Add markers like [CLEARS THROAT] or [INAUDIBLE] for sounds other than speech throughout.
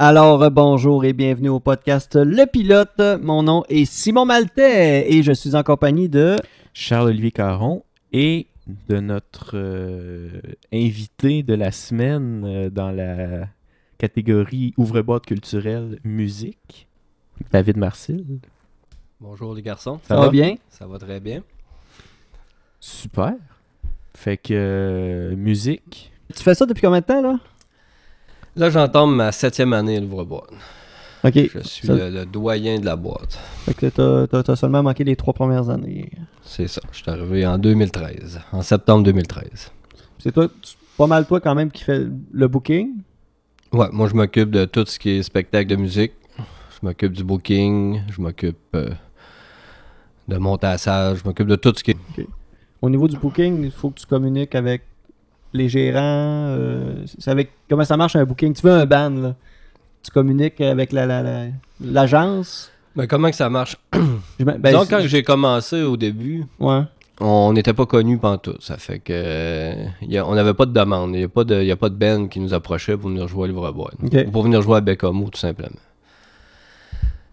Alors, euh, bonjour et bienvenue au podcast Le Pilote. Mon nom est Simon Maltais et je suis en compagnie de... Charles-Olivier Caron et de notre euh, invité de la semaine euh, dans la catégorie ouvre-boîte culturelle musique, David Marcil. Bonjour les garçons. Ça, va bien? Ça va très bien. Super. Fait que euh, musique. Tu fais ça depuis combien de temps, là? Là, j'entends ma septième année à l'ouvre-boîte. OK. Je suis Ça- le, le doyen de la boîte. Fait que t'as- seulement manqué les trois premières années. C'est ça. Je suis arrivé en 2013, en septembre 2013. C'est toi, pas mal toi quand même qui fait le booking? Ouais, moi je m'occupe de tout ce qui est spectacle de musique. Je m'occupe du booking, je m'occupe euh, de montassage, je m'occupe de tout ce qui est... Au niveau du booking, il faut que tu communiques avec les gérants. euh, c'est avec comment ça marche un booking? Tu veux un ban, là. Tu communiques avec la- la- la- l'agence. Mais comment que ça marche? [CLEARS THROAT] Ben, Disons, quand j'ai commencé au début, Ouais. on n'était pas connus tout. Ça fait que euh, y a- on n'avait pas de demande. Il n'y a pas de, y a pas de band qui nous approchait pour venir jouer à l'ouvre-boîte. Ok. Ou pour venir jouer à Bécamo, tout simplement.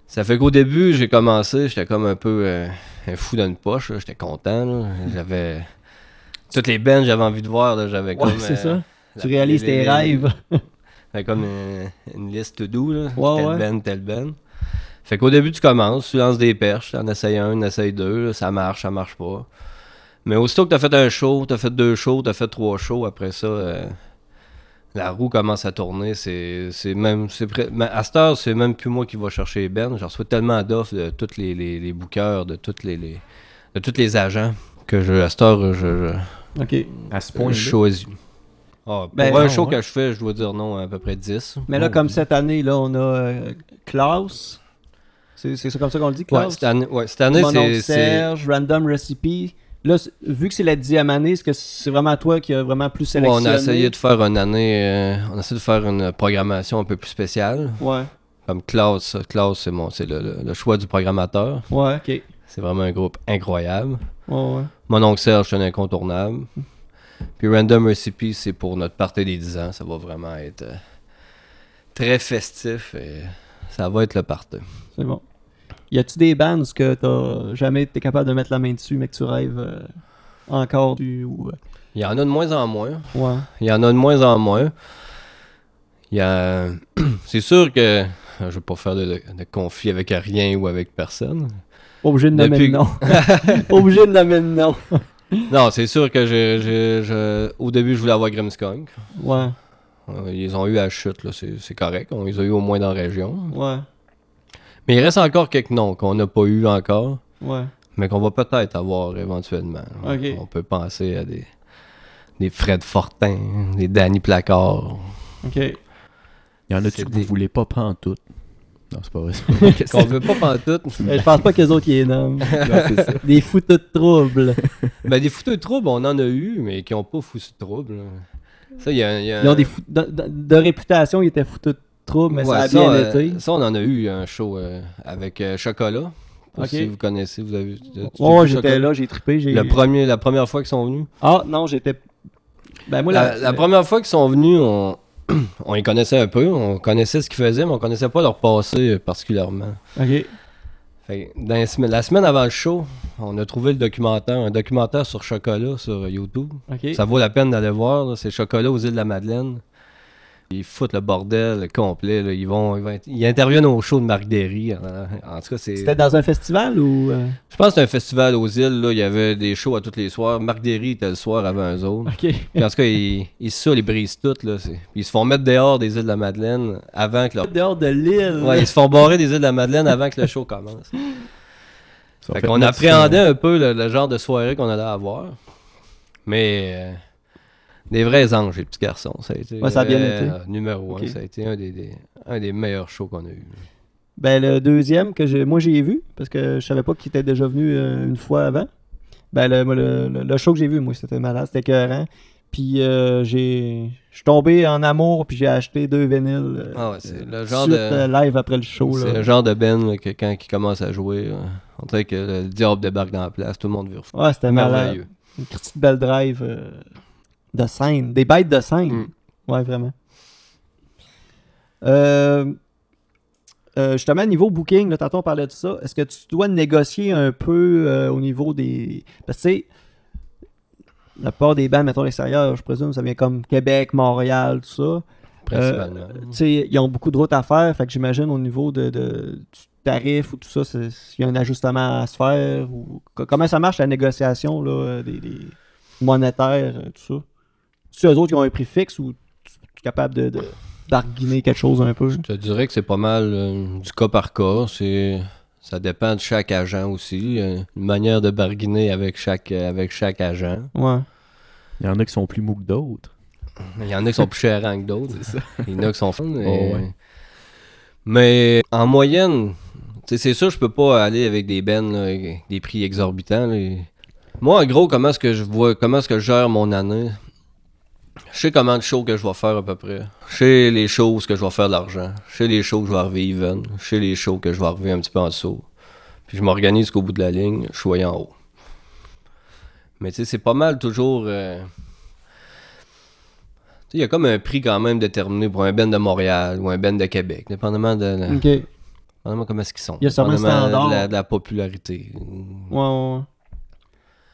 Ça fait qu'au début, j'ai commencé, j'étais comme un peu euh, un fou dans une poche. J'étais content. J'avais. Toutes les bands j'avais envie de voir, là, j'avais Ouais, c'est euh, ça. la- Tu réalises tes les- rêves. [LAUGHS] Comme euh, une liste to do, là. Ouais, tel ouais. band, tel band. Fait qu'au début, tu commences, tu lances des perches, tu en essayes un, tu en essayes deux, là, ça marche, ça marche pas. Mais aussitôt que t'as fait un show, t'as fait deux shows, t'as fait trois shows, après ça, euh, la roue commence à tourner. C'est c'est même. c'est à cette heure, c'est même plus moi qui va chercher les bands. Je reçois tellement d'offres de tous les, les, les bookers, de tous les, les- de tous les agents, que je, à cette heure, je, je, OK. À ce je point choisis. Ah, pour Ben, un non, show ouais. que je fais, je dois dire non à à peu près 10. Mais là, Oh, comme cette année, là, on a euh, Klaus. C'est comme ça qu'on le dit, Ouais, Klaus? cette année, ouais, cette année Mon oncle c'est- c'est. Serge, Random Recipe. Là, vu que c'est la dixième année, est-ce que c'est vraiment toi qui a vraiment plus Ouais, sélectionné? on a essayé de faire une année, euh, on a essayé de faire une programmation un peu plus spéciale. Ouais, Comme Klaus, Klaus c'est mon, c'est le, le- le choix du programmateur. ouais, ok. C'est vraiment un groupe incroyable. Ouais, ouais. Mon oncle Serge, c'est un incontournable. Puis Random Recipe, c'est pour notre partie des 10 ans. Ça va vraiment être euh, très festif et ça va être le party. C'est bon. Y a-tu des bands que t'as jamais été capable de mettre la main dessus, mais que tu rêves euh, encore du ou euh, Il y en a de moins en moins. ouais. Il y en a de moins en moins. Il y a... [CLEARS THROAT] c'est sûr que je vais pas faire de, de conflit avec rien ou avec personne. Pas obligé de nommer Depuis- le nom. [LAUGHS] Obligé de nommer le nom. Non, c'est sûr que je- au début, je voulais avoir Grimmskunk. Ouais, Euh, ils ont eu à chute, là, c'est c'est correct. On les a eu au moins dans la région. ouais, Mais il reste encore quelques noms qu'on n'a pas eu encore, ouais. mais qu'on va peut-être avoir éventuellement. Ok. On peut penser à des, des Fred Fortin, des Danny Placard. Ok. Il y en a-tu que des- vous voulez pas pantoute? Non, c'est [LAUGHS] pas vrai. Qu'on veut pas pantoute. Euh, Je pense pas que les autres y les nomment. [LAUGHS] Non, c'est ça. Des fouteux de trouble. [LAUGHS] ben, des fouteux de trouble, on en a eu, mais qui ont pas foutu de trouble. là. Ça, il y a, il y a- Ils ont des fou- de, de- de réputation, ils étaient fouteux de trouble, mais Ouais, ça a ça, bien euh, été. ça, on en a eu un show euh, avec euh, Chocolat. Pas Ok. Si vous connaissez, vous avez Oh, j'étais là, j'ai trippé. Le premier, la première fois qu'ils sont venus. Ah, non, j'étais. Ben, moi, La, la première fois qu'ils sont venus, on, [CLEARS THROAT] on les connaissait un peu, on connaissait ce qu'ils faisaient, mais on connaissait pas leur passé euh, particulièrement. Ok. Fait dans la semaine avant le show, on a trouvé le documentaire, un documentaire sur Chocolat sur YouTube. Ok. Ça vaut la peine d'aller voir, c'est Chocolat aux îles de la Madeleine. Ils foutent le bordel complet. là. Ils, vont, ils, vont être- ils interviennent au show de Marc Derry. En, en tout cas, c'est. C'était dans un festival ou. euh, Je pense que c'était un festival aux îles. Là. Il y avait des shows à tous les soirs. Marc Derry était le soir avant eux autres. Ok. Puis en tout cas, ils, ils se saoulent, ils brisent tout. Là. Puis ils se font mettre dehors des îles de la Madeleine avant que leur. Dehors de l'île. Ouais, ils se font barrer des îles de la Madeleine avant que le show commence. Ça Fait fait qu'on mettre appréhendait un peu le, le genre de soirée qu'on allait avoir. Mais euh, des vrais anges, les petits garçons. Ça a été, Ouais, ça a bien euh, Numéro Ok. un, ça a été un des, des- un des meilleurs shows qu'on a eu. Ben, le deuxième que j'ai, moi j'ai vu, parce que je savais pas qu'il était déjà venu euh, une fois avant. Ben, le, show que j'ai vu, moi, c'était malade, c'était écœurant. Puis euh, j'ai, je suis tombé en amour, puis j'ai acheté deux vinyles. euh, Ah ouais, c'est le genre de de- suite, euh, live après le show. C'est le genre de Ben là, que quand il commence à jouer, on dirait que le diable débarque dans la place, tout le monde veut Ouais, c'était malade. Une petite belle drive de scène, des bêtes de scène. Mm. Ouais, vraiment. Euh, euh, justement, niveau booking, là, tantôt on parlait de ça. Est-ce que tu dois négocier un peu euh, au niveau des. Parce que, tu sais, la plupart des bandes, mettons, à l'extérieur, je présume, ça vient comme Québec, Montréal, tout ça. Principalement. Euh, tu sais, ils ont beaucoup de routes à faire, fait que j'imagine au niveau de, de- du tarif ou tout ça, s'il y a un ajustement à se faire ou comment ça marche la négociation là, des, des monétaires, euh, tout ça? C'est eux autres qui ont un prix fixe ou tu es capable de, de barguiner quelque chose un peu? Je te dirais que c'est pas mal euh, du cas par cas. C'est ça dépend de chaque agent aussi. euh, une manière de barguiner avec chaque euh, avec chaque agent. Ouais. Il y en a qui sont plus mous que d'autres. Il y en a qui sont plus chérants que d'autres. C'est ça. Il y en a qui sont fun. Mais, Oh, ouais. mais en moyenne, c'est sûr, je peux pas aller avec des bennes là, avec des prix exorbitants. là. Moi, en gros, comment est-ce que je vois, comment est-ce que je gère mon année? Je sais comment de shows que je vais faire à peu près. Je sais les choses que je vais faire de l'argent. Je sais les shows que je vais arriver even. Je sais les shows que je vais arriver un petit peu en dessous. Puis je m'organise jusqu'au bout de la ligne, je suis en haut. Mais tu sais, c'est pas mal toujours. euh, tu sais, Il y a comme un prix quand même déterminé pour un Ben de Montréal ou un Ben de Québec, dépendamment de, de- Ok. Ouais, dépendamment comment est-ce qu'ils sont. Il y a sûrement un dépendamment standard. de la, de la popularité. ouais, ouais.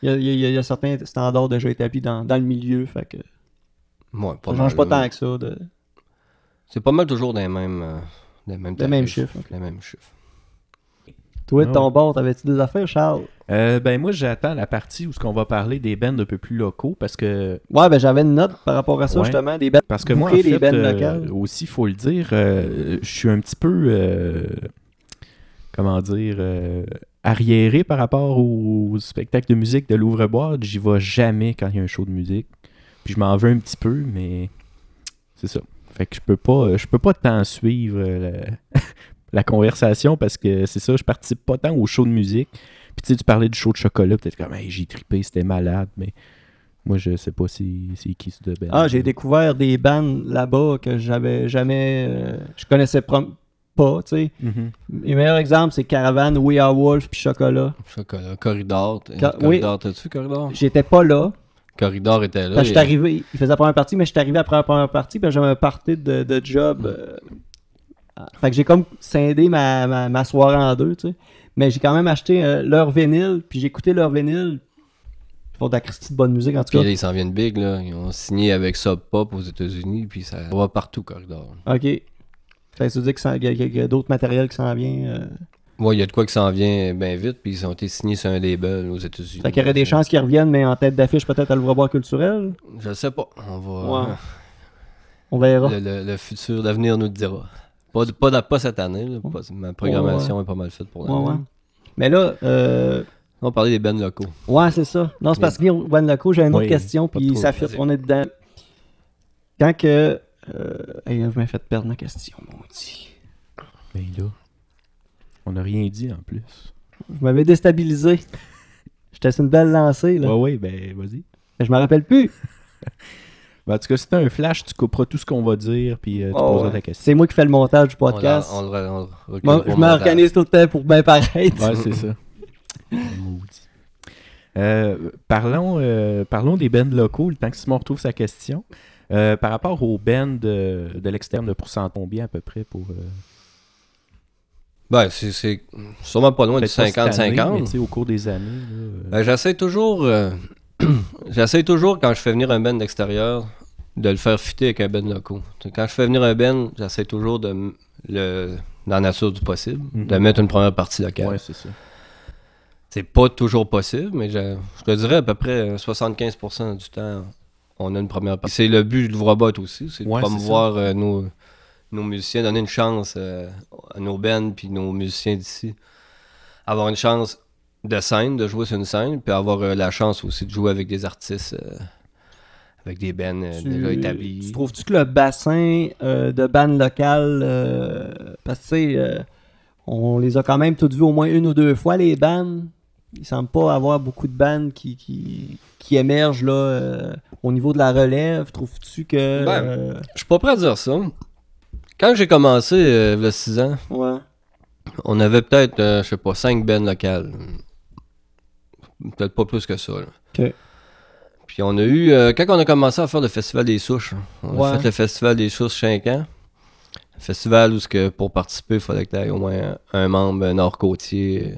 Il y a, il y a- il y a certains standards déjà établis dans, dans le milieu, fait que Ouais, ça mal, change pas tant que ça de, C'est pas mal toujours des mêmes, euh, des mêmes, Les mêmes chiffres. Les mêmes chiffres. Toi, de Ah ton bord, t'avais-tu des affaires, Charles? Euh, ben moi j'attends la partie où ce qu'on va parler des bands un peu plus locaux parce que Ouais, ben j'avais une note par rapport à ça, Ouais. justement, des bandes parce que moi en fait bands euh, aussi faut le dire euh, je suis un petit peu euh, comment dire euh, arriéré par rapport au spectacle de musique de l'ouvre-boîte, j'y vais jamais quand il y a un show de musique. Puis je m'en veux un petit peu mais c'est ça. Fait que je peux pas je peux pas tant suivre euh, la, [LAUGHS] la conversation parce que c'est ça, je participe pas tant au show de musique. Puis tu sais, tu parlais du show de chocolat, peut-être comme Hey, j'ai trippé, c'était malade, mais moi je sais pas c'est c'est qui ce de Ben. Ah, j'ai découvert des bands là-bas que j'avais jamais. euh, je connaissais pas, tu sais. Mhm. Les meilleurs exemples, c'est Caravan, We Are Wolf puis Chocolat. Chocolat. Corridor. Corridor, t'as-tu Corridor? J'étais pas là. Corridor était là. Quand je suis arrivé, il faisait la première partie, mais je suis arrivé après la première partie, puis j'avais un party de, de job. euh, ah, fait que j'ai comme scindé ma, ma, ma soirée en deux, tu sais. Mais j'ai quand même acheté euh, leur vinyle, puis j'ai écouté leur vinyle. Ils font de la Christie de bonne musique, en tout Puis cas. là, ils s'en viennent big, là. Ils ont signé avec Sub Pop aux États-Unis, puis ça va partout, Corridor. Ok. Fait que ça veut dire qu'il y a, qu'il y a d'autres matériels qui s'en viennent. euh. Ouais, il y a de quoi qui s'en vient bien vite, puis ils ont été signés sur un label aux États-Unis. Fait qu'il y aurait des chances qu'ils reviennent, mais en tête d'affiche peut-être à l'ouvre-bois culturel? Je sais pas. On va. Ouais. On verra. Le, le- le futur, l'avenir nous le dira. Pas, de- pas, de- pas cette année, là. Pas- ma programmation est pas mal faite pour l'année. ouais. Mais là, euh, On va parler des bands locaux. ouais, c'est ça. Non, c'est parce que Van Loco, j'ai une autre Oui, question, puis ça fait on est dedans. Quand que. Euh, hey, vous m'avez fait perdre ma question, maudit. Mais là, on n'a rien dit en plus. Vous m'avez déstabilisé. [LAUGHS] J'étais sur une belle lancée, là. Ouais, ouais, ben vas-y. Mais je me rappelle plus. [LAUGHS] Ben, en tout cas, si t'as un flash, tu couperas tout ce qu'on va dire, puis euh, tu Oh, poseras ouais. ta question. C'est moi qui fais le montage du podcast. on, le re- on le recule Moi, pour je m'organise tout le temps pour bien paraître. Ouais, c'est ça. Maudit. [LAUGHS] Euh, parlons, euh, parlons des bands locaux, le temps que Simon retrouve sa question. Euh, par rapport aux bands de, de l'externe, de pourcent combien à peu près pour. Euh, Ben, c'est- c'est sûrement pas loin du année, 50-50. mais tu sais, au cours des années. là, euh, Ben, j'essaie toujours. euh, [CLEARS THROAT] j'essaie toujours, quand je fais venir un band d'extérieur, de le faire fitter avec un. Tu sais, Quand je fais venir un band, j'essaie toujours de le. dans la nature du possible, Mhm. de mettre une première partie locale. ouais, c'est ça. C'est pas toujours possible, mais je, je te dirais à peu près euh, 75% du temps, on a une première partie. C'est le but de l'ouvre-boîte aussi, c'est de Ouais, promouvoir euh, nos, nos musiciens, donner une chance euh, à nos bands puis nos musiciens d'ici. Avoir une chance de scène, de jouer sur une scène, puis avoir euh, la chance aussi de jouer avec des artistes, euh, avec des bands déjà établis. Tu trouves-tu que le bassin de bandes locales, parce que tu sais, on les a quand même toutes vues au moins une ou deux fois, les bandes. Il semble pas avoir beaucoup de bandes qui, qui, qui émergent là, au niveau de la relève. Trouves-tu que. Ben, Je suis pas prêt à dire ça. Quand j'ai commencé, euh, il y a 6 ans, ouais. On avait peut-être, euh, je sais pas, 5 bands locales. Peut-être pas plus que ça. là. Ok. Puis on a eu, euh, quand on a commencé à faire le Festival des Souches, on Ouais. a fait le Festival des Souches 5 ans. festival où ce que pour participer, il fallait que tu aies au moins un membre nord-côtier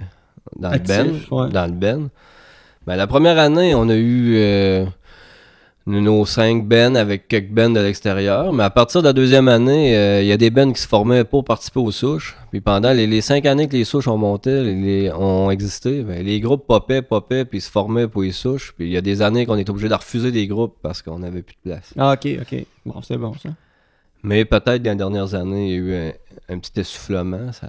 dans le Ben. Ouais. Dans le Ben. Ben, la première année, on a eu euh, nos cinq bennes avec quelques bennes de l'extérieur. Mais à partir de la deuxième année, euh, il y a des bennes qui se formaient pour participer aux souches. Puis pendant les, les cinq années que les souches ont monté, les, ont existé, ben, les groupes popaient, popaient, puis se formaient pour les souches. Puis il y a des années qu'on est obligé de refuser des groupes parce qu'on n'avait plus de place. Ah, ok, ok. Bon, c'est bon ça. Mais peut-être dans les dernières années, il y a eu un, un petit essoufflement. Ça,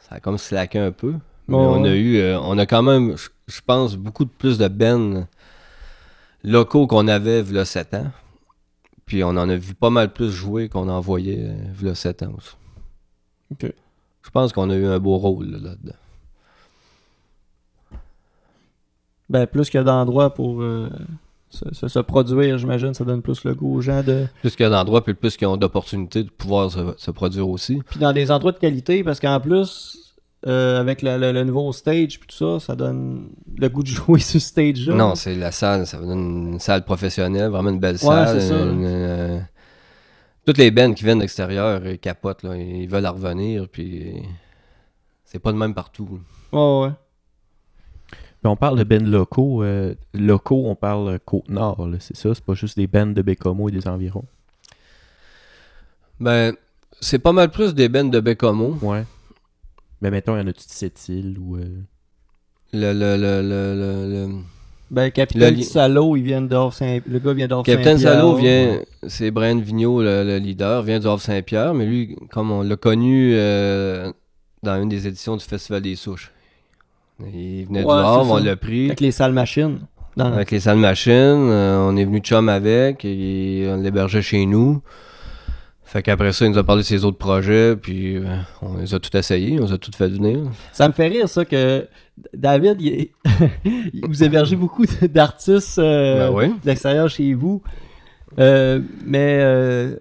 ça a comme slacké un peu. Mais on a eu, euh, on a quand même, je- je pense, beaucoup de plus de bennes locaux qu'on avait v'là 7 ans. Puis on en a vu pas mal plus jouer qu'on en voyait euh, v'là 7 ans aussi. Ok. Je pense qu'on a eu un beau rôle là, là-dedans. Ben, plus qu'il y a d'endroits pour euh, se, se- se produire, j'imagine, ça donne plus le goût aux gens de. Plus qu'il y a d'endroits, puis plus qu'ils ont d'opportunités de pouvoir se, se produire aussi. Puis dans des endroits de qualité, parce qu'en plus, euh, avec le, le- le nouveau stage puis tout ça, ça donne le goût de jouer sur ce stage-là. Non, c'est la salle, ça donne une salle professionnelle, vraiment une belle Ouais, salle. c'est ça, une- euh, toutes les bands qui viennent d'extérieur, ils capotent, là, ils veulent en revenir, puis c'est pas le même partout. Ouais, ouais. Puis on parle de bands locaux. euh, locaux, on parle Côte-Nord, c'est ça? C'est pas juste des bands de Bécomo et des environs? Ben, c'est pas mal plus des bands de Bécomo. Ouais. Mais mettons, il y en a-tu de Sept-Îles ou... euh, Le, le, le, le, le, le- Ben, Capitaine Le li- Salo, il vient d'Or Saint... Le gars vient d'Or Capitaine Saint-Pierre. Salo vient, c'est Brian Vigneault, le, le leader, vient du Havre Saint-Pierre, mais lui, comme on l'a connu euh, dans une des éditions du Festival des Souches. Il venait Ouais, du Havre, c'est on l'a pris. Avec les salles machines. Dans... Avec les salles machines, euh, on est venu chum avec, et on l'hébergeait chez nous. Fait qu'après ça, il nous a parlé de ses autres projets, puis euh, on les a tout essayés, on les a tout fait venir. Ça me fait rire, ça, que David, il est- [LAUGHS] vous hébergez beaucoup d'artistes euh, Ben oui. de l'extérieur chez vous. Euh, mais euh,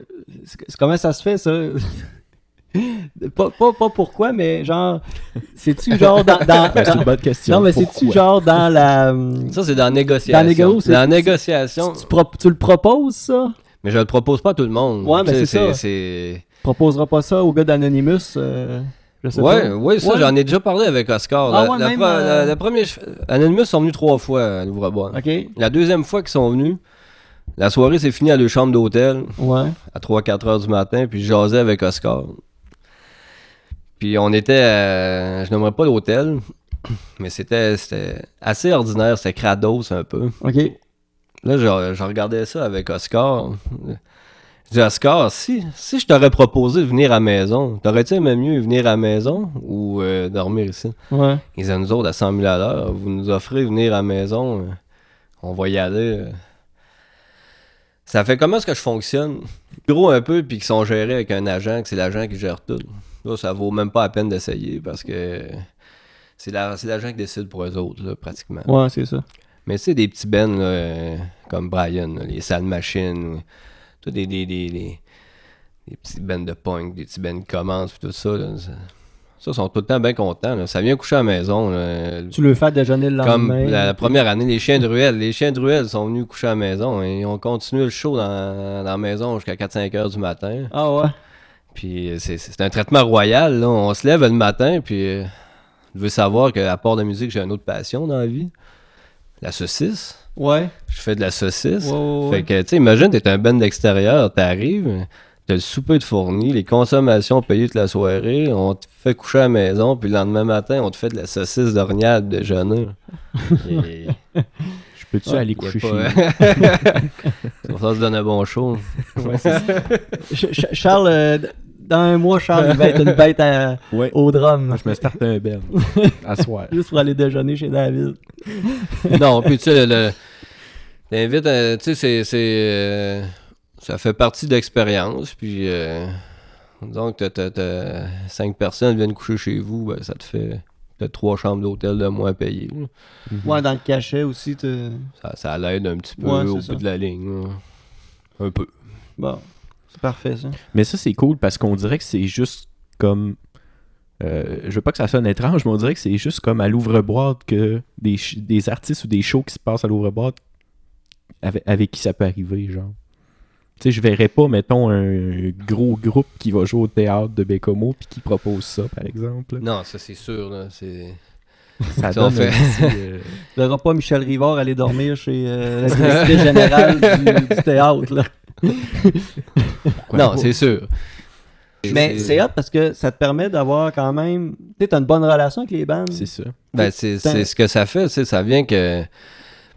comment ça se fait, ça? [LAUGHS] pas, pas, pas pourquoi, mais genre, c'est-tu [LAUGHS] genre dans... dans- Ben, c'est une bonne question. non, mais c'est-tu genre dans la... Ça, c'est dans la négociation. Dans la négo, c'est- Dans la négociation. Tu, tu pro- tu le proposes, ça? Mais je le propose pas à tout le monde. Ouais, ben, Tu sais, c'est ça. Tu proposeras pas ça au gars d'Anonymous? euh, je sais Ouais, pas. ouais, ça, Ouais. j'en ai déjà parlé avec Oscar. Ah la, ouais, la même, euh, la- première... Anonymous sont venus trois fois à l'ouvre-bois. OK, La deuxième fois qu'ils sont venus, la soirée s'est finie à leur chambre d'hôtel. ouais. à 3-4 heures du matin, puis je jasais avec Oscar. Puis on était, à- je n'aimerais pas l'hôtel, mais c'était c'était assez ordinaire, c'était crados un peu. OK. Là, je, je regardais ça avec Oscar. Je dis, Oscar, si, si je t'aurais proposé de venir à la maison, t'aurais-tu aimé mieux venir à la maison ou euh, dormir ici? Ouais. Ils disaient, nous autres, à 100 000 à l'heure, vous nous offrez venir à la maison, euh, on va y aller. euh. Ça fait comment est-ce que je fonctionne? Gros un peu, puis qu'ils sont gérés avec un agent, que c'est l'agent qui gère tout. Là, ça vaut même pas la peine d'essayer parce que c'est la- c'est l'agent qui décide pour eux autres, là, pratiquement. Ouais, c'est ça. Mais c'est des petits bennes là, comme Brian, là, les salles machines, ou- tout des, des, des, des, des petits bennes de punk, des petits qui commencent, puis tout ça. Là, ça, ça, sont tout le temps bien contents. là. Ça vient coucher à la maison. là. Tu le fais déjeuner le Comme lendemain. la, la première année, les chiens de ruelle. Les chiens de ruelle sont venus coucher à la maison et ils ont continué le show dans, dans la maison jusqu'à 4-5 heures du matin. Ah ouais? Puis euh, c'est- un traitement royal. Là. On se lève le matin, puis euh, je veux savoir qu'à part de musique, j'ai une autre passion dans la vie. La saucisse. Ouais. Je fais de la saucisse. Ouais, ouais, ouais. Fait que, tu sais, imagine, t'es un ben d'extérieur, t'arrives, t'as le souper de fourni, les consommations payées toute la soirée, on te fait coucher à la maison, puis le lendemain matin, on te fait de la saucisse d'orignal de déjeuner. [LAUGHS] Et- Je peux-tu Ouais, aller coucher pas- chez [LAUGHS] nous? Ça se donne un bon show. [LAUGHS] Ch- Ch- Charles, euh, dans un mois, Charles, il va être une [LAUGHS] bête à- Ouais. au drum. Je me starte un bel. [LAUGHS] À soir. Juste pour aller déjeuner chez David. [LAUGHS] non, puis tu sais, le, t'invites, à- tu sais, c'est, euh, ça fait partie de l'expérience, puis euh, donc t'as, t'as- t'as cinq personnes viennent coucher chez vous, ben, ça te fait peut-être trois chambres d'hôtel de moins à payer. là. Ouais, dans le cachet aussi. tu- Ça, ça l'aide un petit peu Ouais, au bout ça. de la ligne. là. Un peu. Bon, parfait ça. Mais ça, c'est cool parce qu'on dirait que c'est juste comme. euh, je veux pas que ça sonne étrange, mais on dirait que c'est juste comme à l'ouvre-boîte que des, des artistes ou des shows qui se passent à l'ouvre-boîte avec, avec qui ça peut arriver, genre. Tu sais, je verrais pas, mettons, un gros groupe qui va jouer au théâtre de Bécomo puis qui propose ça, par exemple. Non, ça c'est sûr. Là, c'est... Ça Ça, on donne fait- euh, Tu verras pas Michel Rivard aller dormir chez euh, la [LAUGHS] directrice générale du, du théâtre. Là. Non, c'est sûr. Mais c'est hot parce que ça te permet d'avoir quand même. Tu sais, t'as une bonne relation avec les bandes. C'est ça. Ben, c'est, ce que ça fait, ça vient que...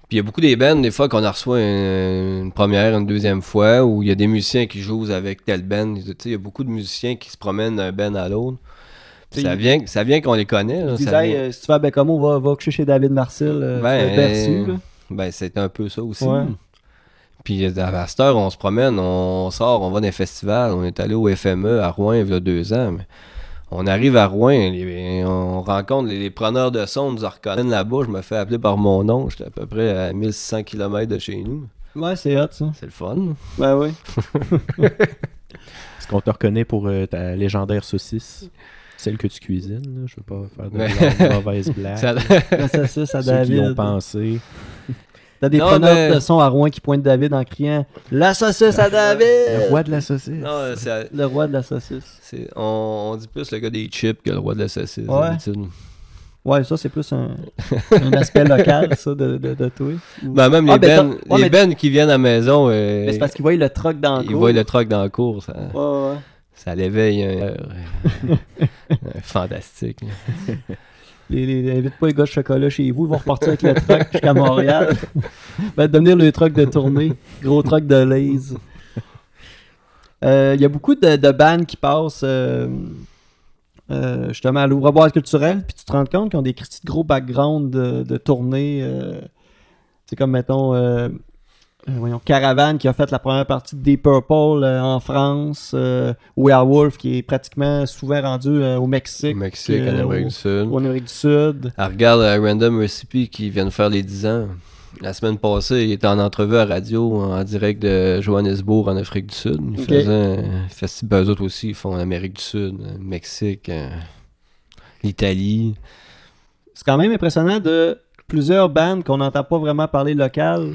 Puis il y a beaucoup des bands, des fois, qu'on en reçoit une, une première, une deuxième fois, où il y a des musiciens qui jouent avec telle band. Tu sais, il y a beaucoup de musiciens qui se promènent d'un band à l'autre. Ça vient, ça vient qu'on les connaît. là, disais, vient- si tu vas à Bécamo, va, va coucher chez David Marcel. Euh, Ben. Ben, c'est un peu ça aussi. Ouais. Puis euh, à cette heure, on se promène, on sort, on va dans les festivals. On est allé au FME à Rouen il y a deux ans. mais on arrive à Rouen, les- on rencontre les, les preneurs de son, nous en reconnaissent là-bas. Je me fais appeler par mon nom. J'étais à peu près à 1600 km de chez nous. Ouais, c'est hot, ça. C'est le fun. Ben oui. [LAUGHS] Est-ce qu'on te reconnaît pour euh, ta légendaire saucisse? Celle que tu cuisines, là? je veux pas faire de mauvaise blague. [LAUGHS] Ça- La saucisse à Ceux qui ont pensé. T'as des Non, preneurs mais- de son à Rouen qui pointent David en criant La saucisse à David Le roi de la saucisse. non, c'est- Le roi de la saucisse. c'est- on, on dit plus le gars des chips que le roi de la saucisse. Ouais. d'habitude. Ouais, ça, c'est plus un, un aspect local, ça, de, de, de toi. Ben, même les, Ah, ben, ouais, les mais- bennes qui viennent à la maison, euh, Mais c'est parce qu'ils voient le troc dans le ils cours. voient le truck dans la cour. Ça, Ouais, ouais. ça l'éveille un. [LAUGHS] Fantastique. [LAUGHS] Les, les, invite pas les gars de chocolat chez vous, ils vont repartir avec le truck jusqu'à Montréal. [LAUGHS] va devenir le truck de tournée. Gros truck de Lays. Euh, Il y a beaucoup de, de bands qui passent euh, euh, justement à l'ouvre-boîte culturel, puis tu te rends compte qu'ils ont des petits gros backgrounds de, de tournée. euh, c'est comme, mettons, euh, euh, voyons, Caravan qui a fait la première partie de Deep Purple euh, en France, euh, Werewolf qui est pratiquement souvent rendu euh, au Mexique, Au Mexique, euh, en Amérique du Sud. au Amérique du Sud. Elle regarde euh, Random Recipe qui vient de faire les 10 ans. La semaine passée, il était en entrevue à radio en direct de Johannesburg en Afrique du Sud. Il Ok. faisait un festival. Eux autres aussi, ils font l'Amérique du Sud, le Mexique, euh, l'Italie. C'est quand même impressionnant de plusieurs bandes qu'on n'entend pas vraiment parler local,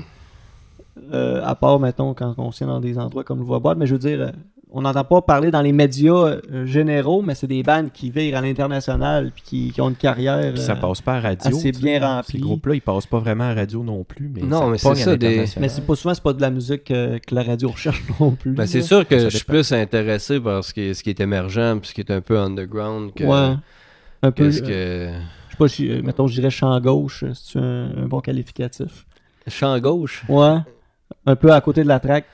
euh, à part, mettons, quand on tient dans des endroits comme le Voix-Boîte, mais je veux dire, euh, on n'entend pas parler dans les médias euh, généraux, mais c'est des bandes qui virent à l'international puis qui, qui ont une carrière Puis ça passe pas à radio. sais. bien remplie. Ces groupes-là, ils passent pas vraiment à radio non plus. Mais Non, ça mais c'est ça, des-. Mais c'est pas souvent, c'est pas de la musique que la radio recherche non plus. Ben, c'est sûr que Ça je suis plus intéressé par ce qui est, ce qui est émergent puis ce qui est un peu underground que, Ouais. Un peu. que. Je sais pas si, mettons, je dirais champ gauche, c'est un, un bon qualificatif? Champ gauche? Ouais. Un peu à côté de la traque.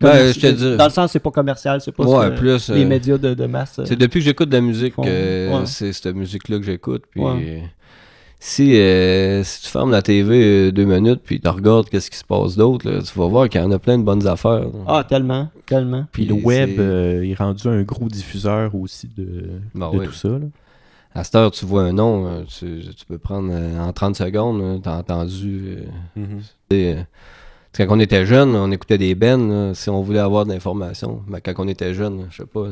Ben, Commerci- je te dis- Dans le sens, c'est pas commercial, c'est pas Ouais, ce que plus, les euh, médias de, de masse. euh, C'est depuis que j'écoute de la musique ouais. c'est cette musique-là que j'écoute. Puis Ouais. si, euh, si tu fermes la TV euh, deux minutes puis tu regardes qu'est-ce qui se passe d'autre, tu vas voir qu'il y en a plein de bonnes affaires. là. Ah, tellement, tellement. Puis le web euh, est rendu un gros diffuseur aussi de, Ben de oui. tout ça. là. À cette heure, tu vois un nom, euh, tu, tu peux prendre euh, en 30 secondes, t'as entendu. euh, tu euh, quand on était jeune, on écoutait des bennes, si on voulait avoir de l'information. Mais quand on était jeune, je sais pas.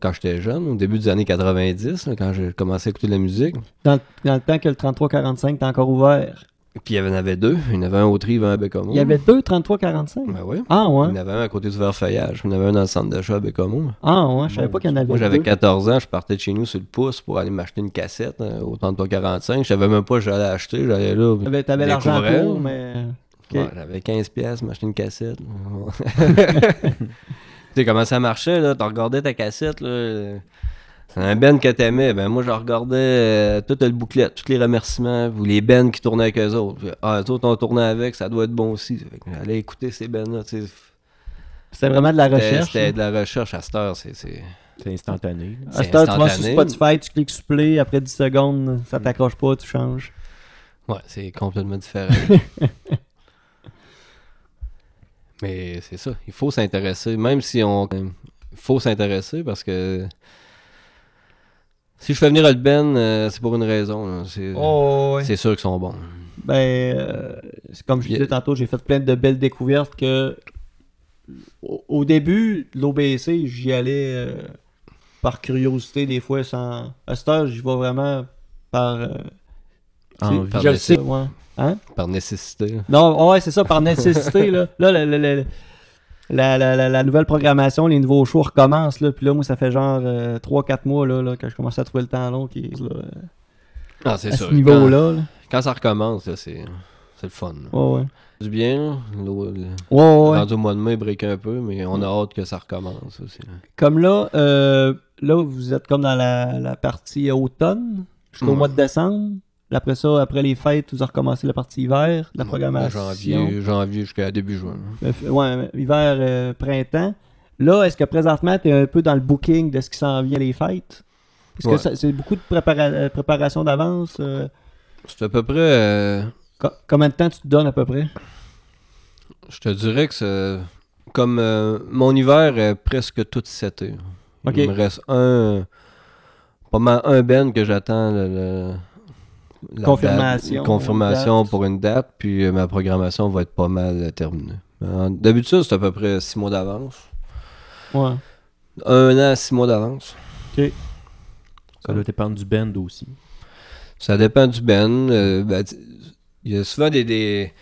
Quand j'étais jeune, au début des années 90, là, quand j'ai commencé à écouter de la musique, Dans, dans le temps que le 33-45 était encore ouvert. puis il y en avait deux. Il y en avait un au Tri, un à Bécomo. Il y avait deux 33-45. Ben oui. Ah, Il y ouais. en avait un à côté du Verfeuillage, il y en avait un dans le centre d'achat à Bécomo. Ah, ouais. Je savais pas qu'il y en avait Moi, j'avais deux. 14 ans, je partais de chez nous sur le pouce pour aller m'acheter une cassette euh, au 33-45. Je savais même pas que j'allais acheter, j'allais là. T'avais, l'argent pour, mais. Ouais, j'avais 15 pièces, m'acheter une cassette. [LAUGHS] tu sais comment ça marchait, là? Tu regardais ta cassette, là. C'est un Ben que t'aimais. Ben, moi, je regardais euh, tout le bouclet, tous les remerciements, ou les Ben qui tournaient avec eux autres. Ah, eux autres ont tourné avec, ça doit être bon aussi. J'allais écouter ces Ben-là, tu sais. C'était vraiment de la recherche. C'était de la recherche à cette heure, c'est... c'est- instantané. À cette heure, tu vas sur. Spotify, tu cliques sur play, après 10 secondes, ça t'accroche pas, tu changes. Ouais, c'est complètement différent. [LAUGHS] Mais c'est ça, il faut s'intéresser, même si on... Il faut s'intéresser parce que... Si je fais venir le Ben, euh, c'est pour une raison. C'est Oh, c'est sûr qu'ils sont bons. Ben, euh, c'est comme je disais tantôt, j'ai fait plein de belles découvertes que au, au début, l'OBC, j'y allais euh, par curiosité des fois sans. À cette heure, j'y vais vraiment par. euh, Envie. par je le sais, ouais. Hein? Par nécessité. Non, ouais, c'est ça, par nécessité, là. [LAUGHS] Là, le- le- le- la, la, la, la nouvelle programmation, les nouveaux shows recommencent. Là, puis là, moi, ça fait genre 3-4 mois là, là, que je commence à trouver le temps long qui est là, euh, Ah, c'est à sûr. ce niveau-là. là. Quand, quand ça recommence, là, c'est c'est le fun. Ouais, ouais. Du bien. L'eau- le- Ouais, rendu au mois de mai, break un peu, mais on a hâte que ça recommence aussi. Comme là, euh, là, vous êtes comme dans la, partie automne jusqu'au Ouais. mois de décembre. Après ça, après les fêtes, vous recommencez la partie hiver, la programmation. Janvier, janvier jusqu'à début juin. Euh, ouais, hiver, euh, printemps. Là, est-ce que présentement, tu es un peu dans le booking de ce qui s'en vient les fêtes? Est-ce Ouais. que c'est beaucoup de prépara- euh, préparation d'avance? euh, C'est à peu près. euh, co- combien de temps tu te donnes à peu près? je te dirais que c'est. Comme euh, mon hiver est presque tout cet été. Il me reste un. Pas mal un ben que j'attends le, le- la Confirmation, date- confirmation date. pour une date, puis euh, ma programmation va être pas mal terminée. Euh, D'habitude, c'est à peu près six mois d'avance. Ouais. Un an, six mois d'avance. Ça doit dépendre du band aussi. Ça dépend du ben. euh, ben, Il y a souvent des, des,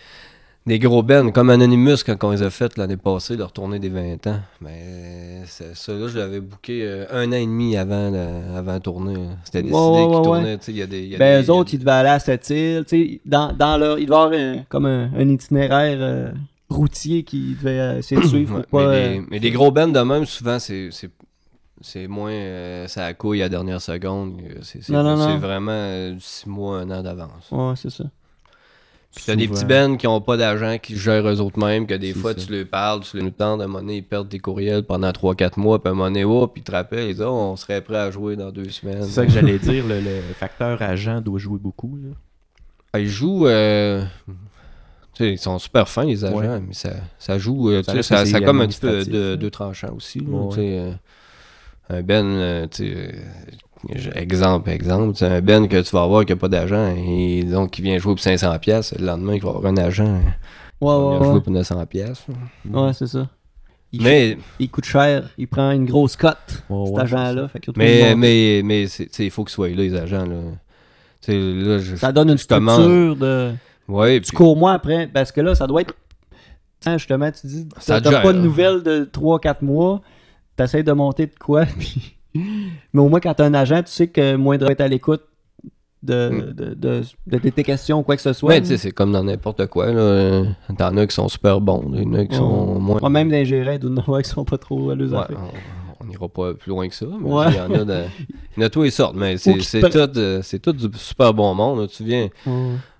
des gros bands, comme Anonymous, quand on les a fait l'année passée, leur tournée des 20 ans. Mais ça, là, je l'avais booké euh, un an et demi avant, la- avant tournée. là. C'était décidé Ouais, ouais, qu'ils tournaient. Il y a des, y a Ben, des- eux autres, ils devaient aller à cette île. Dans, dans leur, il devait y avoir un- comme un, un itinéraire euh, routier qu'ils devaient euh, essayer de suivre Ouais, pour pas. mais, des gros bands de même, souvent, c'est. c'est- moins euh, ça à couille à la dernière seconde. C'est vraiment euh, six mois, un an d'avance. Ouais, c'est ça. Puis t'as des petits bands qui ont pas d'agent, qui gèrent eux autres mêmes, que des fois ça. tu leur parles, tu leur tentes, à un moment donné, ils perdent tes courriels pendant 3-4 mois, puis à un moment donné, oh, puis ils te rappellent, ils disent, oh, on serait prêt à jouer dans deux semaines. C'est ça que j'allais [LAUGHS] dire, le, le facteur agent doit jouer beaucoup. là. Ah, Ils jouent, euh, tu sais, ils sont super fins, les agents, Ouais. mais ça, ça joue, euh, Ça tu sais, reste ça, comme un petit peu de, là. deux tranchants aussi. là, Ouais, euh, un Ben, euh, tu sais, euh, exemple, exemple, c'est un Ben que tu vas avoir qui n'a pas d'agent, et donc qui vient jouer pour 500$, pièces le lendemain, il va avoir un agent, Ouais, il va jouer pour 900$. pièces Ouais, c'est ça. Il, Mais, il coûte cher. Il prend une grosse cote, Ouais, cet agent-là. Mais, mais, mais il faut qu'ils soient là, les agents. Là. Je, Ça donne une structure de. Ouais, Tu puis- cours moins après. Parce que là, ça doit être. Hein, justement, tu dis, Ça t'as pas de nouvelles de 3-4 mois. T'essayes de monter de quoi. [LAUGHS] Puis... Mais au moins, quand t'as un agent, tu sais que moindre être à l'écoute de, Mm. de, de, de- tes questions ou quoi que ce soit. Ouais, tu sais, c'est comme dans n'importe quoi. Là. T'en as qui sont super bons, il y en a qui sont moins. Moi, même des gérants, il doit y en avoir qui sont pas trop à Ouais, on- n'ira pas plus loin que ça. Mais Ouais. il y en a de, il y en a tous les sortes, mais c'est tout, euh, c'est tout du super bon monde. là. Tu viens,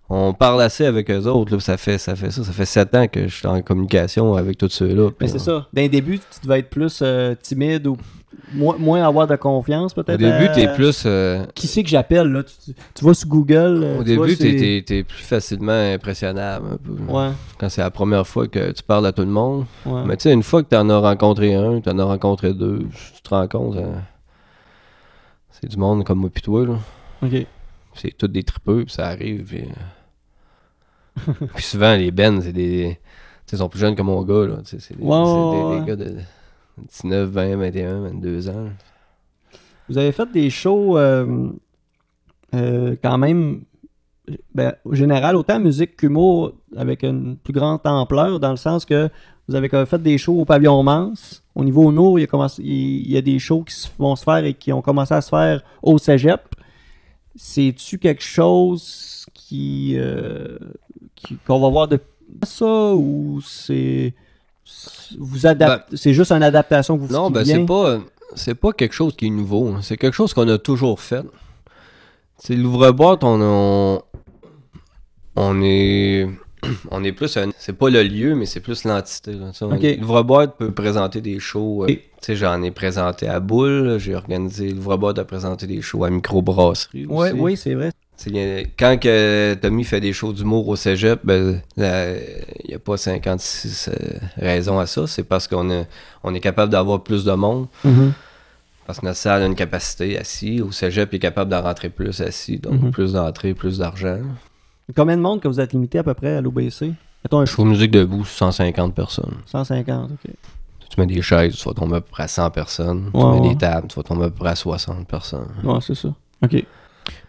on parle assez avec eux autres. là, ça fait ça fait ça, ça fait sept ans que je suis en communication avec tous ceux-là. Mais c'est ça. D'un début, tu devais être plus euh, timide ou moins, moins avoir de confiance, peut-être. Au début, à- t'es plus. euh, Qui c'est que j'appelle, là? Tu, tu vas sur Google. euh, Au tu début, t'es t'es- t'es plus facilement impressionnable. un peu. Ouais, Quand c'est la première fois que tu parles à tout le monde. ouais. Mais tu sais, une fois que tu en as rencontré un, tu en as rencontré deux, tu te rends compte, euh, c'est du monde comme moi pis toi, là. Ok. C'est tous des tripeux, puis ça arrive. Puis, euh, [LAUGHS] puis souvent, les bennes, c'est des. Tu sais, ils sont plus jeunes que mon gars, là. C'est des, Ouais, des gars de 19, 20, 21, 22 ans. Vous avez fait des shows euh, euh, quand même, ben, au général, autant musique qu'humour avec une plus grande ampleur, dans le sens que vous avez fait des shows au pavillon Mance. Au niveau humour, il y a, commencé- il y a des shows qui vont se faire et qui ont commencé à se faire au cégep. C'est-tu quelque chose qui, euh, qu'on va voir de ça ou c'est vous adaptez c'est juste une adaptation que vous Non, qui ben c'est pas. C'est pas quelque chose qui est nouveau. C'est quelque chose qu'on a toujours fait. C'est l'ouvre-boîte, on, on, on est. [CLEARS THROAT] On est plus un- C'est pas le lieu, mais c'est plus l'entité. là. Tu sais, on- Ok. L'ouvre-boîte peut présenter des shows. euh, j'en ai présenté à Boule. J'ai organisé. L'ouvre-boîte a présenté des shows à Microbrasserie. Ouais, aussi. oui, c'est vrai. Quand que Tommy fait des shows d'humour au cégep, ben, il n'y a pas 56 euh, raisons à ça. C'est parce qu'on on est capable d'avoir plus de monde. Parce que notre salle a une capacité assis. Au cégep, il est capable d'en rentrer plus assis. Donc, Mhm. plus d'entrées, plus d'argent. Combien de monde que vous êtes limité à peu près à l'OBC? Mettons un show. Musique debout, 150 personnes. 150, ok. Tu mets des chaises, tu vas tomber à peu près à 100 personnes. Ouais, tu mets ouais. des tables, tu vas tomber à peu près à 60 personnes. Ouais, c'est ça. Ok.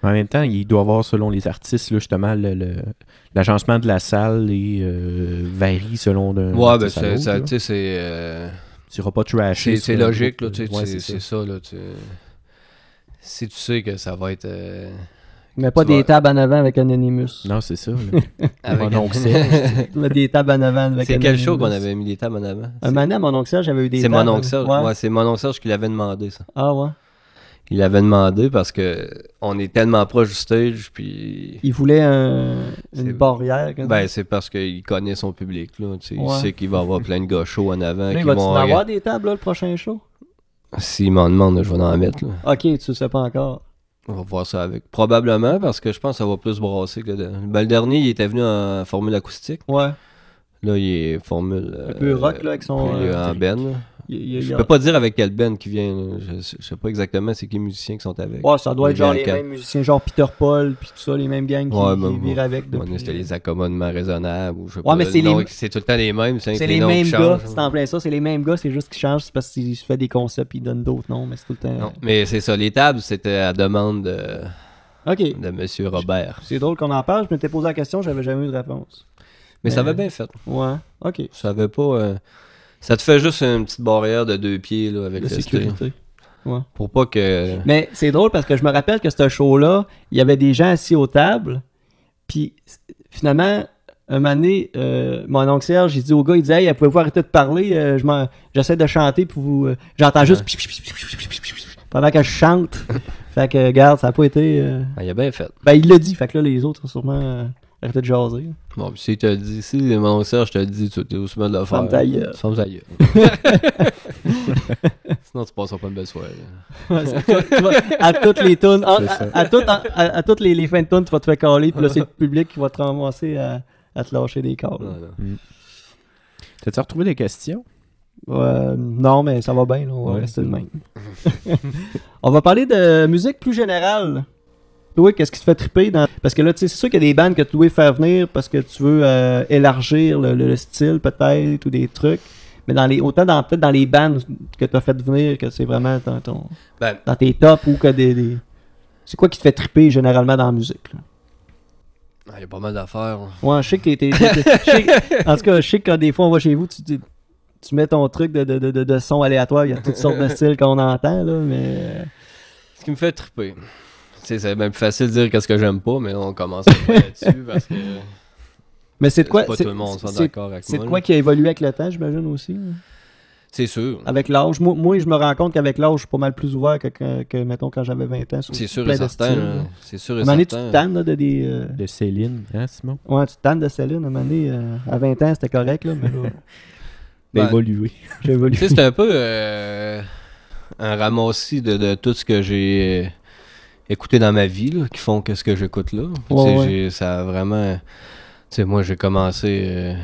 Mais en même temps, il doit y avoir, selon les artistes, là, justement, le, le- l'agencement de la salle et, euh, varie selon d'un Ouais, ben c'est, ça, tu sais, c'est, euh, Tu iras pas trasher. c'est, c'est logique, là, tu sais, ouais, c'est, c'est c'est ça. ça, là, tu Si tu sais que ça va être... euh, Mais pas Tu des vas- tables en avant avec Anonymous. Non, c'est ça. là. [LAUGHS] avec Mon oncle Serge. [LAUGHS] Des tables en avant avec C'est quel show qu'on avait mis les tables en avant? Un moment donné, à mon oncle Serge, j'avais eu des C'est tables. mon oncle Serge. Ouais. Ouais, c'est mon oncle Serge qui l'avait demandé, ça. Ah ouais. Il l'avait demandé parce que on est tellement proche du stage, puis... Il voulait un- une barrière. Ben, c'est parce qu'il connaît son public, là. Ouais. Il sait qu'il va avoir plein de gars chauds en avant. Qui va-tu en avoir des tables, là, le prochain show? S'il m'en demande, je vais en mettre, là. Ok, tu le sais pas encore. On va voir ça avec. Probablement, parce que je pense que ça va plus brasser que le dernier. Ben, le dernier, il était venu en formule acoustique. Ouais. Là, il est formule... Un peu rock, là, avec son, est euh, en ben. Il- il- Je il- peux pas dire avec quel ben qui vient. Je, sais- je sais pas exactement c'est qui les musiciens qui sont avec. Ouais, ça doit être genre les mêmes musiciens, genre Peter Paul, puis tout ça, les mêmes gangs qui, Ouais, qui virent avec Ouais, depuis. C'était les accommodements raisonnables. Ou je sais Ouais, pas, mais c'est les- C'est tout le temps les mêmes. C'est les, mêmes gars, c'est en plein ça, c'est les mêmes gars, c'est juste qu'ils changent, c'est parce qu'il se fait des concepts, il donne d'autres noms, mais c'est tout le temps. Non, mais c'est ça. Les tables, c'était à demande de, Ok. de Monsieur Robert. C'est drôle qu'on en parle, je m'étais posé la question, j'avais jamais eu de réponse. Mais ça avait bien fait. Ouais, ok. Ça avait pas. euh, Ça te fait juste une petite barrière de deux pieds là, avec style. sécurité. Pour pas que. Mais c'est drôle parce que je me rappelle que ce show-là, il y avait des gens assis aux tables, puis finalement, un moment donné, euh, mon oncle Serge, il dit au gars, il dit Hey, pouvez-vous arrêter de parler? Euh, J'essaie de chanter, puis vous. euh, J'entends juste pendant que je chante. [LAUGHS] fait que, regarde, ça n'a pas été. euh, Ah, il a bien fait. Ben, il l'a dit, fait que là, les autres, ont sûrement arrêté de jaser. Bon, puis s'il te le dit, si mon Serge te le dit, tu es aussi mal de le faire. Ferme ta gueule. Ferme ta gueule. Sinon, tu passeras pas une belle soirée. Ouais, c'est- tu vas- tu vas- à toutes les tunes, à, à, à toutes, à, à toutes les, les fins de tunes, tu vas te faire caler, puis là, c'est le public qui va te ramasser à, à te lâcher des calls. Non, non. T'as-tu retrouvé des questions? Euh, non, mais ça va bien, là, on va Ouais. rester de même. [LAUGHS] on va parler de musique plus générale. Toi, qu'est-ce qui te fait triper dans... Parce que là, tu sais, c'est sûr qu'il y a des bandes que tu dois faire venir parce que tu veux euh, élargir le, le- le style, peut-être, ou des trucs. Mais dans les, autant dans, peut-être dans les bandes que tu as fait venir, que c'est vraiment dans, ton, Ben, dans tes tops ou que des. des- C'est quoi qui te fait triper généralement dans la musique? là? ah, il y a pas mal d'affaires. là. Ouais, je sais que t'es. en tout cas, je sais que quand des fois on va chez vous, tu, tu, tu mets ton truc de, de, de, de, de son aléatoire, il y a toutes sortes de styles qu'on entend, là, mais. euh, Ce qui me fait triper. C'est même plus facile de dire qu'est-ce que j'aime pas, mais on commence à pas là-dessus [LAUGHS] parce que Mais c'est de quoi. pas c'est- tout le monde soit c'est- d'accord avec C'est moi. de quoi qui a évolué avec le temps, j'imagine aussi. là. C'est sûr. Avec l'âge. Moi, moi, je me rends compte qu'avec l'âge, je suis pas mal plus ouvert que, que, que, mettons, quand j'avais 20 ans. C'est sûr et certain. C'est sûr À et un moment donné, tu te certain. tannes là, de des. euh, De Céline, hein, Simon? Ouais, tu te tannes de Céline. À un moment donné, euh, à 20 ans, c'était correct, là, mais là, [LAUGHS] Ben, D'évoluer. j'ai évolué. Tu sais, c'est un peu euh, un ramassis de, de tout ce que j'ai écouté dans ma vie, là, qui font que ce que j'écoute là. Ouais, ouais. Ça a vraiment. Tu sais, moi, j'ai commencé. euh,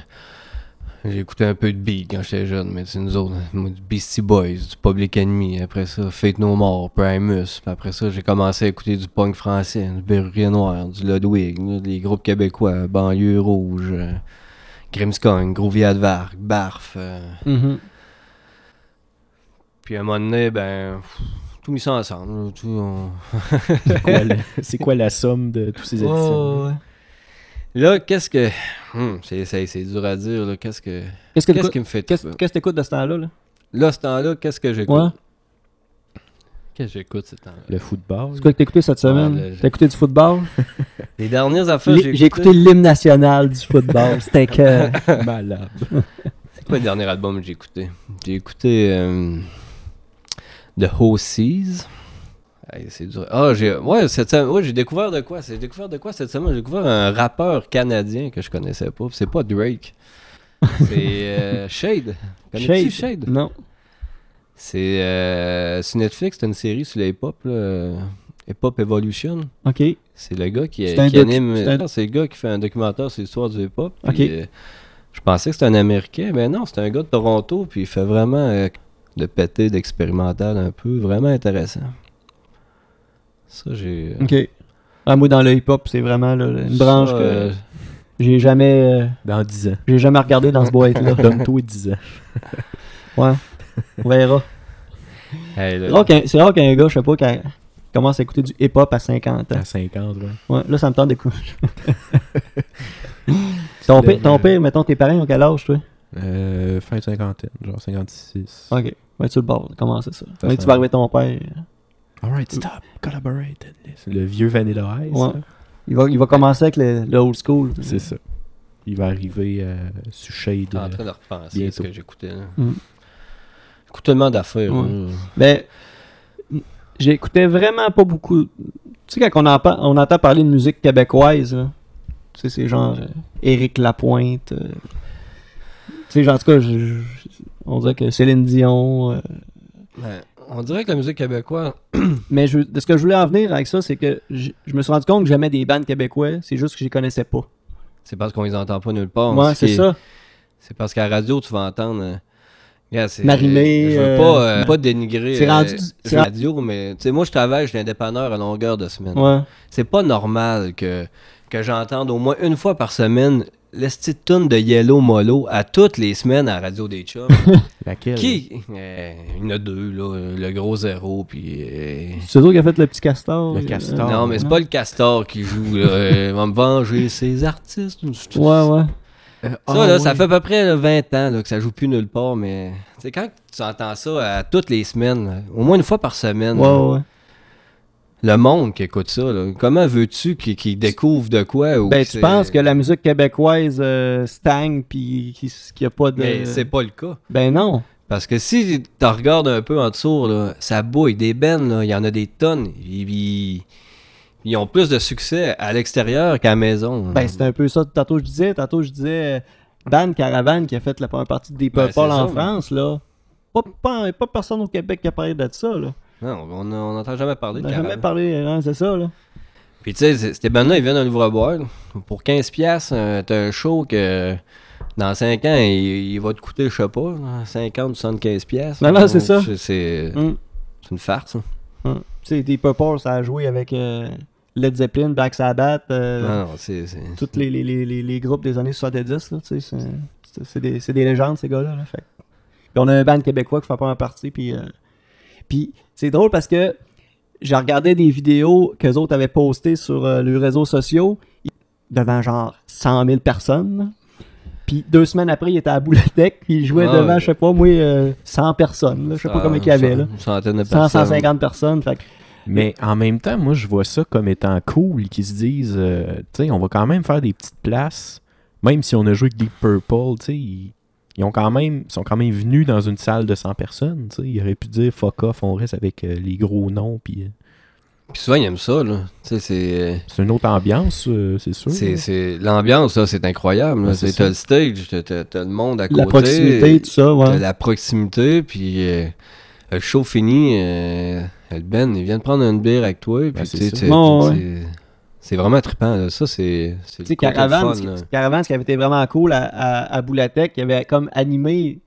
j'ai écouté un peu de beat quand j'étais jeune, mais c'est nous autres, moi, du Beastie Boys, du Public Enemy, après ça, Fate No More, Primus, puis après ça, j'ai commencé à écouter du punk français, du Berrurier Noir, du Ludwig, là, des groupes québécois, Banlieue Rouge, euh, Grimmskong, Groovy Advark, Barf. euh, Mhm. puis à un moment donné, ben, tout mis ça ensemble. là, tout, on- C'est quoi, [LAUGHS] le- c'est quoi la somme de tous ces éditions? Ouais. Là, qu'est-ce que. Hum, c'est, c'est, c'est dur à dire, là. Qu'est-ce que. Qu'est-ce que Qu'est-ce qui me fait qu'est-ce que t'écoutes de ce temps-là? Là? Là, ce temps-là, qu'est-ce que j'écoute? Ouais. Qu'est-ce que j'écoute ce temps-là? Euh, Le football? C'est quoi que t'as écouté cette semaine? Ouais, le- T'as écouté du football? [LAUGHS] Les dernières affaires, J'ai j'ai, j'ai écouté l'hymne national du football. [LAUGHS] C'était que. Malade. C'est quoi le dernier album que j'ai écouté? J'ai écouté. euh, The. Hey, c'est dur. Ah, j'ai. Ouais, cette semaine- ouais, j'ai découvert de quoi J'ai découvert de quoi cette semaine? J'ai découvert un rappeur canadien que je connaissais pas. C'est pas Drake. C'est euh, [LAUGHS] Shade. Connais-tu Shade? Non. C'est euh, sur Netflix, c'est une série sur le hip-hop, Evolution. Ok. C'est le gars qui, qui anime. c'est un- non, C'est le gars qui fait un documentaire sur l'histoire du hip-hop. Ok. puis, euh, je pensais que c'était un Américain, mais non, c'est un gars de Toronto, puis il fait vraiment de péter, d'expérimental un peu, vraiment intéressant. Ça, j'ai. euh, Ok. Ah, moi, dans le hip-hop, c'est vraiment là, une ça, branche que euh, j'ai jamais, euh, Dans 10 ans. j'ai jamais regardé dans ce boîte-là. [LAUGHS] Donne-toi 10 ans. Ouais. On verra. hey, C'est là, rare qu'un- C'est rare qu'un gars, je sais pas, quand, commence à écouter du hip-hop à 50 ans. À 50, ouais. Ouais, là, ça me tente d'écouter. [LAUGHS] ton, père, ton père, mettons, tes parents ont quel âge, toi? Euh, fin de cinquantaine, genre 56. Ok, ouais, tu le bord, comment c'est ça? Ça Ouais, fait- tu vas arriver ton père. Alright, stop, collaborate. Le vieux Vanilla Ice. Ouais. là. Il va, il va commencer avec le, le old school. C'est ça. Il va arriver euh, sous shade. T'es en euh, train de repenser à ce bientôt. que j'écoutais. là. Mm. J'écoute tellement d'affaires. Là. Ben, j'écoutais vraiment pas beaucoup. Tu sais, quand on, entend- on entend parler de musique québécoise, là, tu sais, c'est genre euh, Éric Lapointe. euh, sais, genre, en tout cas, je- je- on dirait que Céline Dion. euh, Ouais. On dirait que la musique québécoise, [CLEARS THROAT] mais je, de ce que je voulais en venir avec ça, c'est que je, je me suis rendu compte que j'aimais des bandes québécois, c'est juste que je les connaissais pas. c'est parce qu'on les entend pas nulle part. Ouais, Ce c'est ça. C'est parce qu'à la radio, tu vas entendre. euh, Marimé, Je veux euh, pas, euh, pas dénigrer c'est euh, la radio, mais moi, je travaille chez un dépanneur à longueur de semaine. Ouais. C'est pas normal que, que j'entende au moins une fois par semaine l'esti de tune de Yellow Molo à toutes les semaines à radio des chums. [LAUGHS] Laquelle Qui? Euh, Il y en a deux, là. Le gros zéro, puis. euh, C'est toi qui a fait le petit castor. Le euh, castor. Non, mais c'est pas le castor qui joue, là. Euh, Il va me venger ces artistes. Ouais, ouais. Euh, Ça, ah, là, ça fait à peu près là, 20 ans là, que ça joue plus nulle part, mais tu sais, quand tu entends ça à toutes les semaines, là, au moins une fois par semaine, Ouais, là, ouais. Le monde qui écoute ça, là, comment veux-tu qu'ils qu'ils découvrent de quoi ou Ben, tu penses que la musique québécoise euh, stagne puis qu'il n'y a pas de. Mais c'est pas le cas. Ben non. Parce que si tu regardes un peu en dessous, là, ça bouille. Des bennes, il y en a des tonnes. Ils, ont plus de succès à l'extérieur qu'à la maison. Ben, c'est un peu ça. Tantôt, je disais, tantôt, je disais, Dan Caravan qui a fait la première partie de Deep Ben, Purple c'est en ça, France, là. Pas, pas, pas personne au Québec qui a parlé de ça, là. Non, on n'entend jamais parler On de n'a jamais parlé, hein, c'est ça, là. Puis tu sais, ces bandes-là, ils viennent d'un livre-bois. là. Pour 15$, piastres, euh, t'as un show que dans 5 ans, il, il va te coûter, je sais pas, 50, 75$. piastres. Non, non, c'est ça. C'est c'est- une farce. hein. hum. Tu sais, Deep Purple, ça a joué avec euh, Led Zeppelin, Black Sabbath, euh, Non, non, c'est. tous les, les, les, les, groupes des années 70, là, tu sais. c'est- des, c'est des légendes, ces gars-là. Là, fait. Puis on a un band québécois qui fait pas en partie, puis... euh, Puis c'est drôle parce que j'ai regardé des vidéos qu'eux autres avaient postées sur euh, leurs réseaux sociaux devant genre 100 000 personnes. Puis deux semaines après, il était à Boulatec, puis il jouait Ah, devant, ouais. je sais pas, moi, euh, 100 personnes. là. Je sais pas ça- combien il y avait, là. Une centaine de 100, personnes. 150 personnes. Fait que- Mais en même temps, moi, je vois ça comme étant cool, qu'ils se disent, euh, tu sais, on va quand même faire des petites places, même si on a joué avec Deep Purple, tu sais, ils, ils ont quand même, sont quand même venus dans une salle de 100 personnes, tu sais, ils auraient pu dire fuck off, on reste avec euh, les gros noms, puis euh, Puis souvent, ils aiment ça, là. Tu sais, c'est. c'est une autre ambiance, euh, c'est sûr. C'est, là. c'est... L'ambiance, c'est incroyable. Ouais, c'est le stage, t'as, le monde à côté. La proximité, tout ça, ouais. la proximité, puis euh, le show fini, euh, le Ben, il vient de prendre une bière avec toi, puis Ben, c'est vraiment trippant, là. Ça, c'est, c'est Caravan, ce. Caravan, ce qui avait été vraiment cool à, à, à Boulatec, il avait comme animé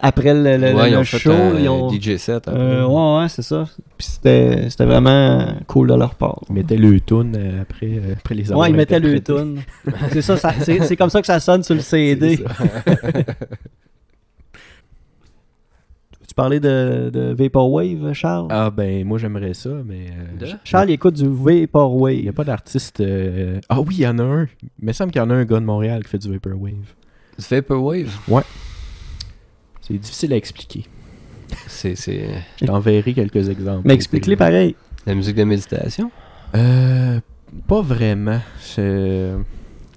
après le, le- ouais, le ils ont fait show. un ils ont- DJ set. Euh, ouais, ouais, c'est ça. Puis c'était c'était vraiment cool de leur part. Ils mettaient le tune euh, après, euh, après les avoir Ouais, ils mettaient le tune. c'est ça, ça- c'est c'est comme ça que ça sonne sur le [LAUGHS] CD. [LAUGHS] Parlais de, de Vaporwave, Charles? Ah ben, moi j'aimerais ça, mais... euh, De? Charles, il écoute du Il Vaporwave. n'y a pas d'artiste... euh, Ah oui, il y en a un. Il me semble qu'il y en a un gars de Montréal qui fait du Vaporwave. C'est Vaporwave? C'est difficile à expliquer. C'est, c'est Je t'enverrai quelques exemples. Mais explique-les pareil. la musique de méditation? Euh, pas vraiment. C'est-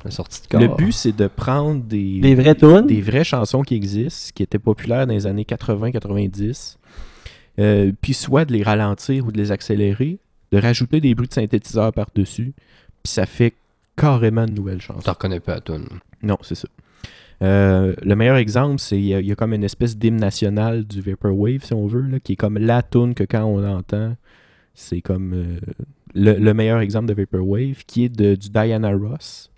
La sortie de corps. Le but, c'est de prendre des, Des vrais tunes. des vraies chansons qui existent, qui étaient populaires dans les années 80-90, euh, puis soit de les ralentir ou de les accélérer, de rajouter des bruits de synthétiseur par-dessus, puis ça fait carrément de nouvelles chansons. T'en reconnais pas à toi. Non, c'est ça. Euh, le meilleur exemple, c'est il y, a- il y a comme une espèce d'hymne national du Vaporwave, si on veut, là, qui est comme la tune que quand on l'entend, c'est comme euh, le, le meilleur exemple de Vaporwave, qui est de, du Diana Ross.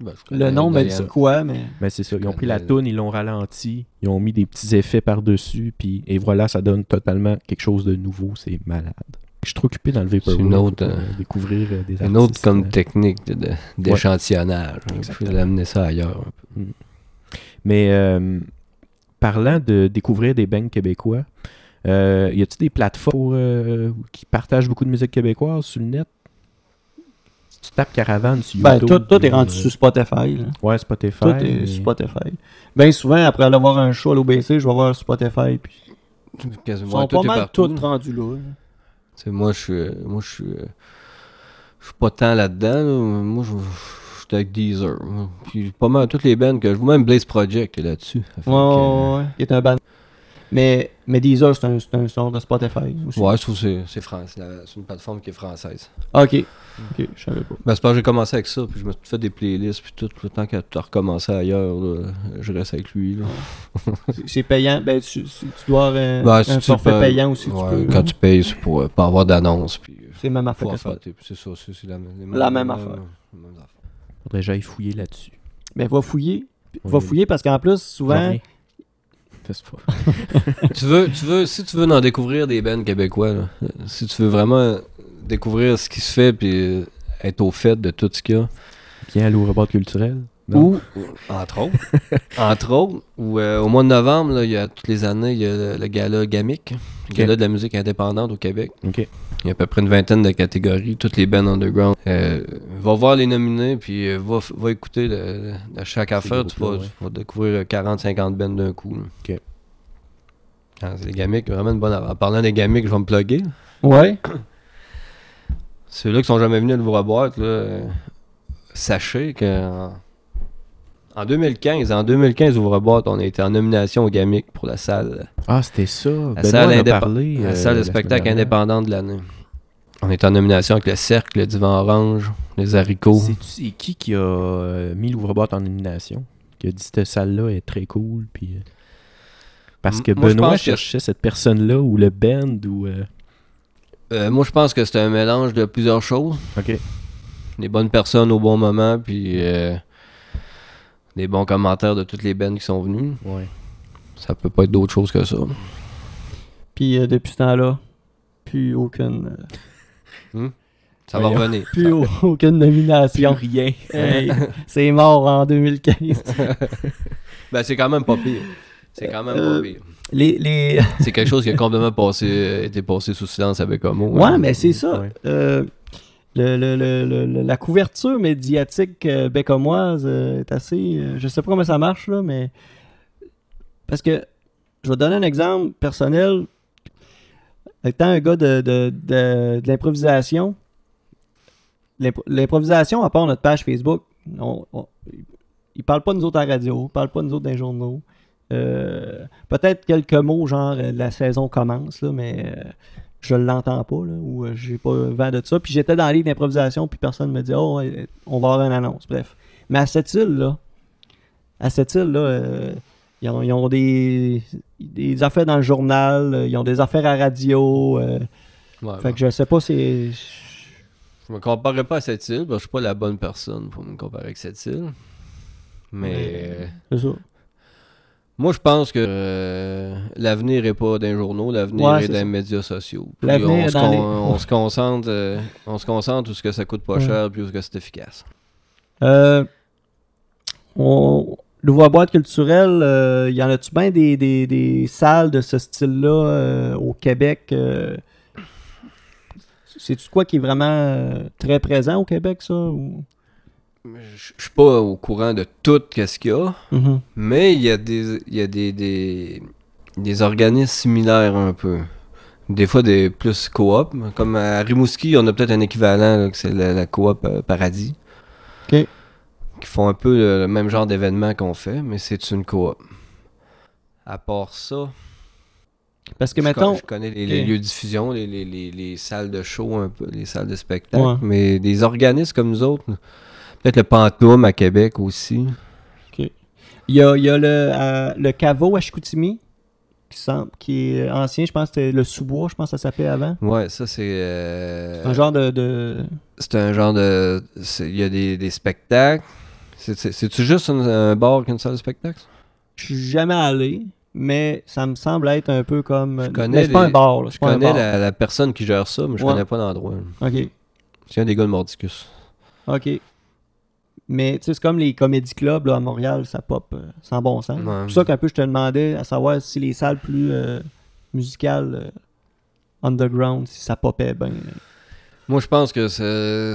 Ben, je Le nom m'a Diane. dit quoi, mais. ben, c'est ça. Ils ont pris la tune, ils l'ont ralenti, ils ont mis des petits effets par-dessus, puis et voilà, ça donne totalement quelque chose de nouveau. C'est malade. Je suis trop occupé dans le Vaporwave une autre, pour, euh, découvrir euh, des Une autre comme euh, technique de- de- d'échantillonnage. Il faut Exactement. amener ça ailleurs. un peu. Mais euh, parlant de découvrir des bands québécois, Euh, y a-t-il des plateformes euh, qui partagent beaucoup de musique québécoise sur le net? Si tu tapes Caravane sur Ben, YouTube. tout, tout est rendu euh, sur Spotify. là. Ouais, Spotify. Tout est mais- sur Spotify. Bien souvent, après aller voir un show à l'OBC, je vais voir Spotify. Puis [LAUGHS] ils Quasiment, sont tout pas est mal tous rendus là. là. Tu sais, moi, je suis. Moi, je suis. Je suis pas tant là-dedans. là. Moi, je je suis avec Deezer. Puis pas mal toutes les bands que je vois, même Blaze Project est là-dessus. Ouais, ouais, ouais. Il est un band. Mais, mais Deezer, c'est un, c'est un son de Spotify aussi. Ouais, je trouve que c'est- c'est fran- c'est une plateforme qui est française. Ah, Ok. Ok, je savais pas. Ben, c'est parce que j'ai commencé avec ça, puis je me suis fait des playlists, puis tout. Le temps que tu as recommencé ailleurs, là, je reste avec lui. Là. [LAUGHS] C'est- payant. Ben, tu, dois avoir un, Ben, un si tu forfait peux- payant aussi. Ouais, tu peux, quand hein. tu payes, c'est pour euh, pas avoir d'annonce. Puis euh, C'est même affaire C'est ça, c'est c'est la, les La même affaire. Faudrait que j'aille fouiller là-dessus. Mais va fouiller. Va Oui. fouiller parce qu'en plus, souvent. [LAUGHS] Tu veux, tu veux, si tu veux en découvrir des bands québécois, là, si tu veux vraiment découvrir ce qui se fait puis euh, être au fait de tout ce qu'il y a, Viens à l'ouvre culturel. Ou [LAUGHS] entre autres, entre autres, ou euh, au mois de novembre, là, il y a toutes les années, il y a le, le gala Gamic, le Ok. gala de la musique indépendante au Québec. Ok. Il y a à peu près une vingtaine de catégories, toutes les bands underground. Euh, va voir les nominés, puis euh, va, va écouter de, de chaque affaire. Tu vas, groupes-là, ouais. tu vas découvrir 40-50 bands d'un coup. là. Ok. Ah, c'est gamiques, vraiment une bonne affaire. En parlant des gamiques, je vais me plugger. Ouais. Ceux-là qui sont jamais venus à l'ouvre-boîte, là, euh, sachez que en, en 2015, en 2015, ouvre-boîte, on a été en nomination au Gamic pour la salle, Ah, c'était ça. la salle, a parlé. la euh, salle de la spectacle indépendante de l'année. On est en nomination avec le Cercle, le Divan Orange, les Haricots. C'est qui qui a euh, mis l'ouvre-boîte en nomination Qui a dit cette salle-là est très cool. Puis, euh, Parce que moi, Benoît que- cherchait cette personne-là ou le band ou. euh, Euh, moi, je pense que c'est un mélange de plusieurs choses. Ok. Des bonnes personnes au bon moment, puis euh, des bons commentaires de toutes les bands qui sont venues. Ouais. Ça peut pas être d'autre chose que ça. Puis euh, depuis ce temps-là, plus aucune. euh, [LAUGHS] Ça va revenir. plus au- aucune nomination. rien. Hey, [LAUGHS] c'est mort en 2015. [LAUGHS] Ben, c'est quand même pas pire. C'est quand même Euh, pas pire. Les, les... C'est quelque chose qui a complètement passé, euh, été passé sous silence avec Homo. Ouais, mais c'est ça. Ouais. Le- le- le- la couverture médiatique euh, bécomoise euh, est assez. euh, je sais pas comment ça marche, là, mais. Parce que. Je vais donner un exemple personnel. Étant un gars de, de, de- l'improvisation, l'imp- l'improvisation, à part notre page Facebook, on, on- ils pas de nous autres à la radio, ils parlent pas de nous autres dans les journaux. Euh, Peut-être quelques mots, genre euh, la saison commence, là, mais je l'entends pas, là, ou euh, j'ai pas vent de ça. Puis j'étais dans la ligue d'improvisation, puis personne me dit Oh, on va avoir une annonce. Bref. Mais à cette île-là, à cette île-là, euh, ils, ont, ils ont des, des affaires dans le journal, euh, ils ont des affaires à radio. euh, Ouais, fait que je sais pas si. Je me comparerais pas à cette île, parce que je suis pas la bonne personne pour me comparer avec cette île. Mais C'est ça. Moi, je pense que euh, l'avenir est pas dans les journaux, l'avenir Ouais, est c'est dans les médias sociaux. L'avenir on, est se con- les- on se concentre, euh, on se concentre où ce que ça coûte pas Ouais. cher, puis où ce que c'est efficace. Euh, on- L'ouvre-boîte culturelle, euh, y en a-tu bien des, des, des salles de ce style-là euh, au Québec? C'est-tu quoi qui est vraiment très présent au Québec, ça? ou- Je suis pas au courant de tout ce qu'il y a, Mhm. mais il y a des il y a des, des, des organismes similaires un peu. Des fois des plus coop, comme à Rimouski, on a peut-être un équivalent là, que c'est la, la coop euh, Paradis. Ok. Qui font un peu le, le même genre d'événement qu'on fait, mais c'est une coop. À part ça, Parce que, je, con- je connais les, lieux de diffusion, les, les, les, les salles de show un peu, les salles de spectacle, Ouais. mais des organismes comme nous autres, peut-être le Pantoum à Québec aussi. il y a, il y a le, euh, le caveau à Chicoutimi, qui, semble, qui est ancien, je pense que c'était le sous-bois, je pense que ça s'appelait avant. Ouais, ça c'est. euh, Un genre de... de- C'est un genre de. c'est- Il y a des, des spectacles. C'est- c'est- C'est-tu juste un, un bar qu'une salle de spectacle? Je suis jamais allé, mais ça me semble être un peu comme... Je connais mais c'est pas un bar, là, Je c'est pas connais bar. la, la personne qui gère ça, mais je Ouais. connais pas l'endroit. OK. C'est un des gars de Mordicus. OK. Mais c'est comme les comédie clubs là, à Montréal, ça pop euh, sans bon sens. Ouais. C'est pour ça qu'un peu je te demandais à savoir si les salles plus euh, musical euh, underground si ça popait bien. Moi, je pense que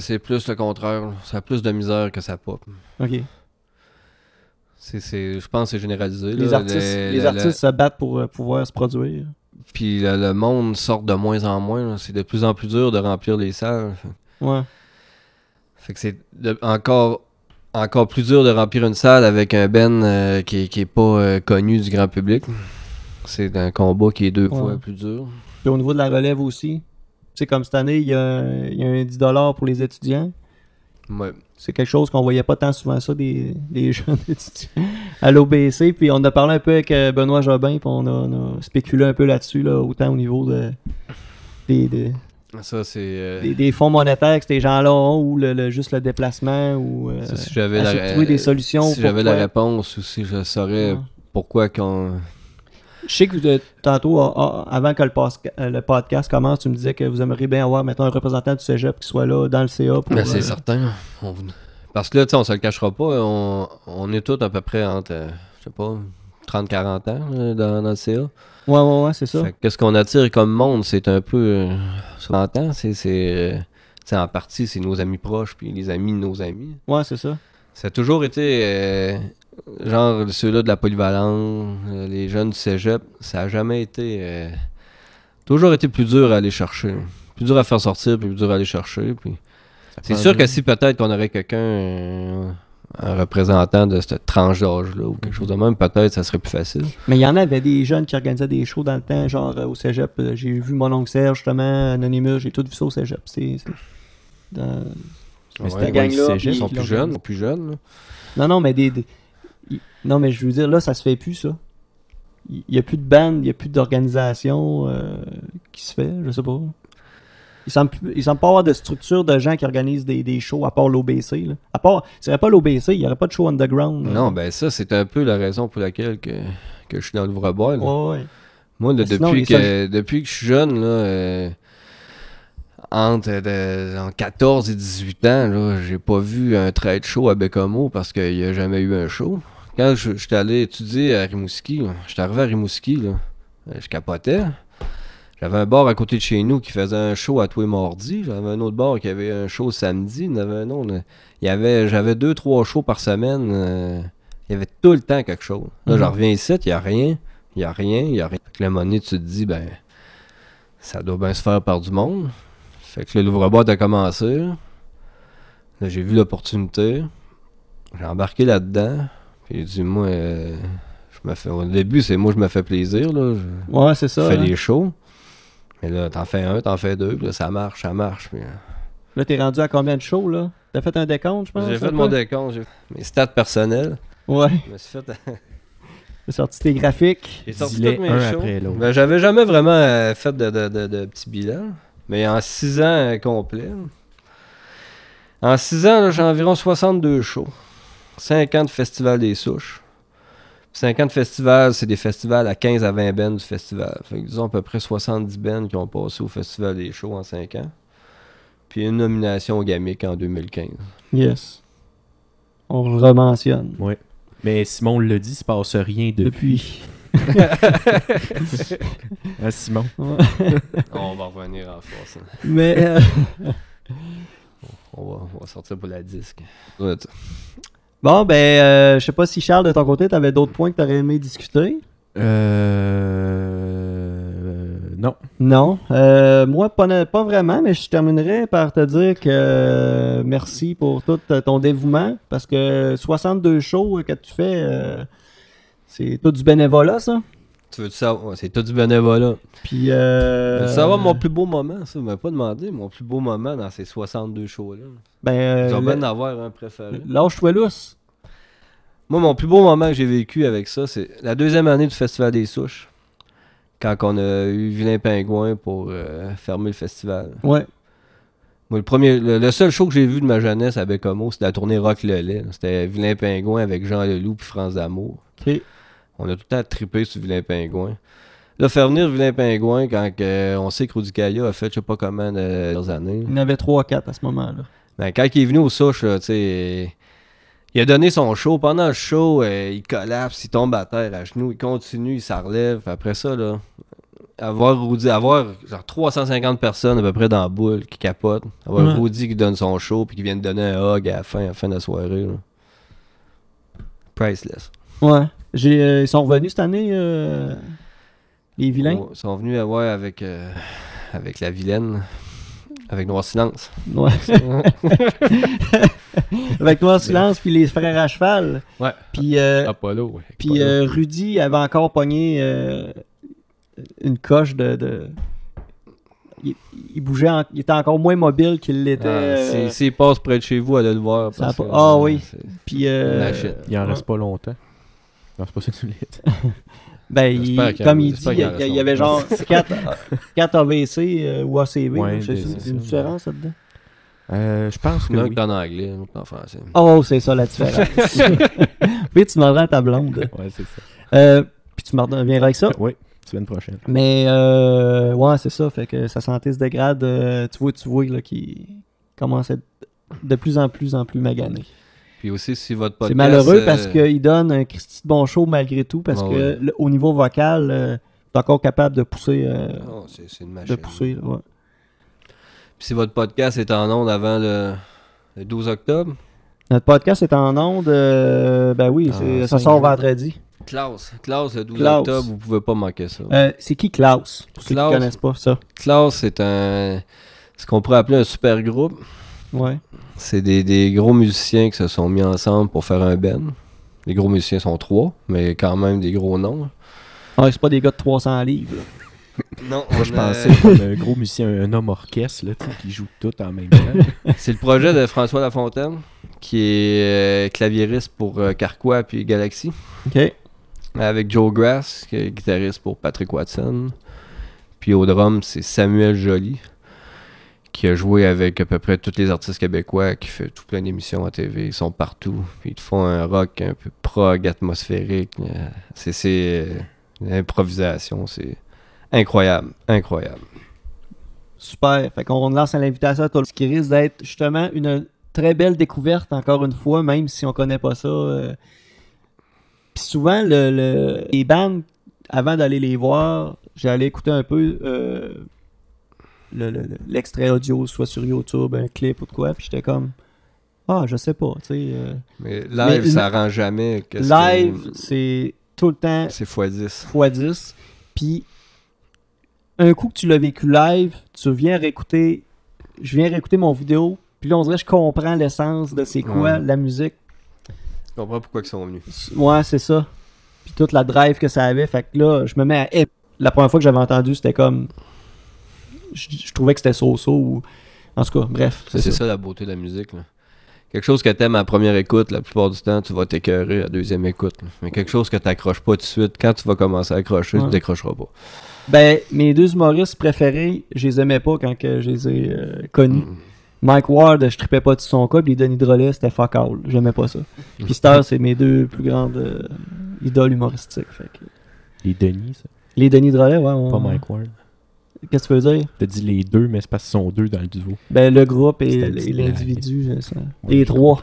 c'est plus le contraire. Ça a plus de misère que ça pop. Ok. C'est, je pense que c'est généralisé. Les là. artistes, Le- les le- artistes se battent pour pouvoir se produire. Puis le, le monde sort de moins en moins. C'est de plus en plus dur de remplir les salles. Ouais. Fait que c'est encore, encore plus dur de remplir une salle avec un Ben euh, qui, qui est pas euh, connu du grand public. C'est un combat qui est deux Ouais. fois plus dur. Puis au niveau de la relève aussi. Tu sais, comme cette année, il y a, il y a un 10$ pour les étudiants. Ouais. C'est quelque chose qu'on voyait pas tant souvent ça des, des [LAUGHS] jeunes étudiants à l'OBC. Puis on a parlé un peu avec euh, Benoît Jobin, puis on a, on a spéculé un peu là-dessus, là, autant au niveau de, des, des, Ça, c'est. euh, des- des fonds monétaires que ces gens-là ont, ou le, le- juste le déplacement, ou euh, ça, si j'avais la, de trouver des solutions. Si j'avais la réponse aussi, je saurais pourquoi qu'on. Je sais que vous, euh, tantôt, ah, ah, avant que le, euh, le podcast commence, tu me disais que vous aimeriez bien avoir, mettons, un représentant du cégep qui soit là dans le CA pour. Ben, c'est euh, certain. On- Parce que là, tu sais, on se le cachera pas. On, on est tous à peu près entre, euh, je sais pas, 30-40 ans dans, dans le CA. Ouais, ouais, ouais, c'est ça. Fait que Qu'est-ce qu'on attire comme monde, c'est un peu. Euh, sur l'entend, c'est. c'est, euh, tu sais, en partie, c'est nos amis proches, puis les amis de nos amis. Ouais, c'est ça. Ça a toujours été. euh, genre, ceux-là de la polyvalente, les jeunes du cégep, ça a jamais été. euh, toujours été plus dur à aller chercher. Plus dur à faire sortir, puis plus dur à aller chercher. Puis c'est sûr que si peut-être qu'on aurait quelqu'un, euh, un représentant de cette tranche d'âge-là, ou quelque chose de même, peut-être ça serait plus facile. Mais il y en avait des jeunes qui organisaient des shows dans le temps, genre euh, au cégep. euh, J'ai vu mon oncle Serge, justement, Anonymous, j'ai tout vu ça au cégep. C'est. dans- Mais Ouais, c'était ouais, c'est Ils juste- sont plus jeunes, ils sont plus jeunes. là. Non, non, mais des. Non, mais je veux dire, là, ça se fait plus, ça. Il n'y a plus de band, il n'y a plus d'organisation euh, qui se fait, je sais pas. Il semble, plus- il semble pas avoir de structure de gens qui organisent des, des shows à part l'OBC. là. À part, s'il n'y aurait pas l'OBC, il n'y aurait pas de show underground. là. Non, ben ça, c'est un peu la raison pour laquelle que, que je suis dans l'ouvre-bois. là. Ouais, ouais. Moi, là, Mais sinon, depuis, que, depuis que je suis jeune, là, euh, entre, de- entre 14 et 18 ans, là, j'ai pas vu un trade show à Bécomo parce qu'il n'y a jamais eu un show. Quand je j'étais allé étudier à Rimouski, là, j'étais arrivé à Rimouski, là, euh, je capotais. J'avais un bar à côté de chez nous qui faisait un show à tous les mardis. J'avais un autre bar qui avait un show samedi. Il y en avait un autre. Il y avait, j'avais deux, trois shows par semaine. euh, il y avait tout le temps quelque chose. Là, Mhm. je reviens ici, il n'y a rien. Il n'y a rien, il n'y a rien. Fait que la monnaie, tu te dis, ben, ça doit bien se faire par du monde. Fait que là, l'ouvre-boîte a commencé. Là, j'ai vu l'opportunité. J'ai embarqué là-dedans. Puis j'ai dit, moi, euh, je me fais, au début, c'est moi, je me fais plaisir. Là. Je Ouais, c'est ça. fais hein. les shows. Mais là, t'en fais un, t'en fais deux. Puis là, ça marche, ça marche. Puis, euh, Là, t'es rendu à combien de shows, là? T'as fait un décompte, je pense? j'ai fait mon décompte. J'ai mes stats personnels. Ouais. Je me suis fait. [LAUGHS] T'as sorti tes graphiques. J'ai sorti tous mes un shows. après l'autre. Ben, j'avais jamais vraiment euh, fait de, de, de, bilans. Mais en 6 ans euh, complets. En 6 ans, j'ai environ 62 shows. 5 ans de Festival des Souches. 5 ans de festival, c'est des festivals à 15 à 20 bennes du festival. Fait que disons à peu près 70 bennes qui ont passé au Festival des Shows en 5 ans. Puis une nomination au GAMIC en 2015. Yes. On le rementionne. Ouais. Mais Simon l'a dit, il se passe rien depuis. Depuis. [LAUGHS] Hein, Simon? Ouais. On va revenir en force. hein. Mais. euh, On va, on va sortir pour la disque. Ouais, Bon, ben, euh, je sais pas si Charles, de ton côté, t'avais d'autres points que t'aurais aimé discuter? Euh... Non. Non. Euh, moi, pas, pas vraiment, mais je terminerai par te dire que euh, merci pour tout euh, ton dévouement. Parce que 62 shows que tu fais, c'est tout du bénévolat, ça. Tu veux savoir? C'est tout du bénévolat. Puis. Euh, Tu veux savoir mon plus beau moment, ça? Vous m'avez pas demandé mon plus beau moment dans ces 62 shows-là. Ben, euh, Ils ont bien avoir un préféré. Lâche-toi lousse. Moi, mon plus beau moment que j'ai vécu avec ça, c'est la deuxième année du Festival des Souches. Quand on a eu Vilain Pingouin pour euh, fermer le festival. Ouais. Moi, le, premier, le, le seul show que j'ai vu de ma jeunesse à Bécomo, c'était la tournée Rock le lait. C'était Vilain Pingouin avec Jean Leloup et France D'Amour. On a tout le temps trippé sur Vilain Pingouin. Là, faire venir Vilain Pingouin quand euh, on sait que Rudy Kaya a fait je sais pas comment de années. Il y en avait 3-4 à ce moment-là. Ben, quand il est venu au souche, là, tu sais, il a donné son show. Pendant le show, euh, il collapse, il tombe à terre à genoux, il continue, il s'en relève. Après ça, là, avoir Rudy, avoir genre 350 personnes à peu près dans la boule qui capotent. Avoir Ouais. Rudy qui donne son show puis qui vient de donner un hug à la fin, à la, fin de la soirée. là. Priceless. Ouais. J'ai, euh, ils sont revenus cette année, euh, les vilains? Ils sont venus euh, ouais, avec, euh, avec la vilaine, avec Noir Silence. Ouais. [LAUGHS] Avec Noir Silence, puis les frères à cheval. Ouais. Puis, euh, Apollo, ouais. puis euh, Rudy avait encore pogné euh, une coche de. de- Il, il bougeait, en- il était encore moins mobile qu'il l'était. euh, S'il passe près de chez vous, allez le voir. Parce a que, pas- Ah euh, oui. Puis, euh. Il en ouais. reste pas longtemps. Non, c'est pas ça que tu voulais. [LAUGHS] Ben, il- comme il dit, il y, en a- reste il y avait genre 4, 4 AVC euh, ou ACV. Ouais, c'est une ça. différence là-dedans. Euh, je pense que L'un oui. qui en anglais, l'autre en français. Oh, c'est ça la différence. [LAUGHS] [LAUGHS] oui, tu demanderas à ta blonde. Ouais, c'est ça. Euh, puis tu me reviendras avec ça? Oui, semaine prochaine. Mais euh, ouais, c'est ça. Fait que sa santé se dégrade. euh, tu vois, tu vois là, qu'il commence à être de plus en plus en plus magané. Puis aussi, si votre podcast... C'est malheureux euh, parce qu'il donne un Christy de bon show malgré tout. Parce Ah que ouais. au niveau vocal, euh, t'es encore capable de pousser. euh, oh, c'est une de machine. pousser là, ouais. Puis si votre podcast est en onde avant le, le 12 octobre, Notre podcast est en onde. euh, ben oui, Ah, ça sort vendredi. Klaus, Klaus le 12 Klaus. octobre, vous pouvez pas manquer ça. C'est qui Klaus? Pour ceux qui Klaus. connaissent pas ça. Klaus, c'est un... ce qu'on pourrait appeler un super groupe. Ouais. C'est des, des gros musiciens qui se sont mis ensemble pour faire un band. Les gros musiciens sont trois, mais quand même des gros noms. Ah, c'est pas des gars de 300 livres. [LAUGHS] Non, Moi, je pensais comme [LAUGHS] un gros musicien, un homme orchestre, là, qui joue tout en même temps. [LAUGHS] C'est le projet de François Lafontaine, qui est euh, claviériste pour euh, Carquois puis Galaxy. Ok. Avec Joe Grass, qui est guitariste pour Patrick Watson. Puis au drum, c'est Samuel Joly, qui a joué avec à peu près tous les artistes québécois, qui fait tout plein d'émissions à TV. Ils sont partout. Ils te font un rock un peu prog, atmosphérique. Euh, C'est euh, l'improvisation. C'est incroyable. Incroyable. Super. Fait qu'on lance l'invitation à tout Ce qui risque d'être justement une très belle découverte, encore une fois, même si on connaît pas ça. euh. Puis souvent, le, le- les bandes, avant d'aller les voir, j'allais écouter un peu le- le- le- l'extrait audio, soit sur YouTube, un clip ou de quoi, puis j'étais comme. Ah, je sais pas, tu sais. euh, Mais live, Mais- ça rend jamais. live, que- c'est tout le temps C'est x10. x10. Puis, un coup que tu l'as vécu live, tu viens réécouter. Je viens réécouter mon vidéo. Puis là, on dirait que je comprends l'essence de c'est quoi Ouais. la musique. Je comprends pourquoi ils sont venus. Ouais, c'est ça. Puis toute la drive que ça avait. Fait que là, je me mets à. La première fois que j'avais entendu, c'était comme. Je, je trouvais que c'était so-so ou. En tout cas, bref. C'est ça. la beauté de la musique. là. Quelque chose que t'aimes à la première écoute, la plupart du temps, tu vas t'écœurer à la deuxième écoute. là. Mais quelque chose que t'accroches pas tout de suite, quand tu vas commencer à accrocher, Ouais. tu décrocheras pas. Ben, mes deux humoristes préférés, je les aimais pas quand que je les ai euh, connus. Mm. Mike Ward, je tripais pas de son cas, puis Denis Drolet, c'était fuck all. J'aimais pas ça. Puis Star, c'est mes deux plus grandes euh, idoles humoristiques. fait que- Les Denis, ça. Les Denis Drolet, ouais. ouais, Pas. Mike Ward. Qu'est-ce que tu veux dire? T'as dit les deux, mais c'est parce qu'ils sont deux dans le duo. Ben, le groupe et, l'individu, les trois.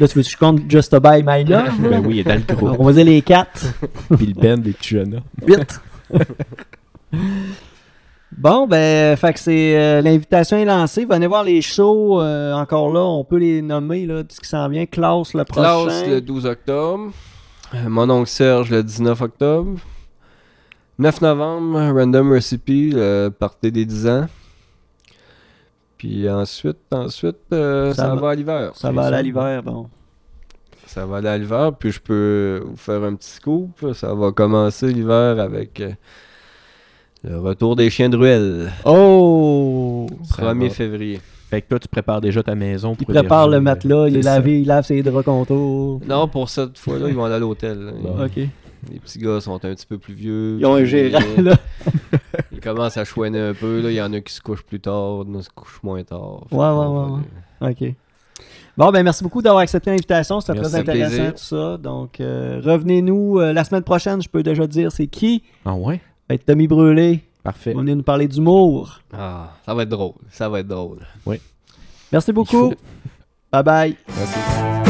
Là, tu veux que je compte Just a Buy My Love? [LAUGHS] ben oui, il est dans le groupe. On va dire les quatre. Puis le band des petits jeunes. Vite! bon, ben, fait que c'est euh, l'invitation est lancée. Venez voir les shows. euh, encore là, on peut les nommer, là, tout ce qui s'en vient. Klaus le prochain. Klaus le 12 octobre. Euh, Mon oncle Serge le 19 octobre. 9 novembre, Random Recipe, le party des 10 ans. Puis ensuite, ensuite euh, Ça ça, va- va à l'hiver. Ça va aller à l'hiver, bon. Ça va aller à l'hiver, puis je peux vous faire un petit scoop. Ça va commencer l'hiver avec euh, le retour des chiens de ruelle, Oh! Ça 1er va. février. Fait que toi, tu prépares déjà ta maison Il pour prépare héberger, le matelas, il est lavé, il lave ses draps contours. Non, pour cette fois-là, ils vont aller à l'hôtel. Bon. Ok. Les petits gars sont un petit peu plus vieux. Ils ont un gérant, là. [LAUGHS] Ils commencent à chouiner un peu. là. Il y en a qui se couchent plus tard, d'autres se couchent moins tard. Ouais, ouais, ouais, Ok. Bon, ben merci beaucoup d'avoir accepté l'invitation. C'était très intéressant plaisir. tout ça. Donc, euh, revenez-nous euh, la semaine prochaine. Je peux déjà dire c'est qui. Ah ouais? Ça va être Tommy Brûlé. Parfait. Venir nous parler d'humour. Ah, ça va être drôle. Ça va être drôle. Merci beaucoup. faut. [LAUGHS] Bye bye. Merci.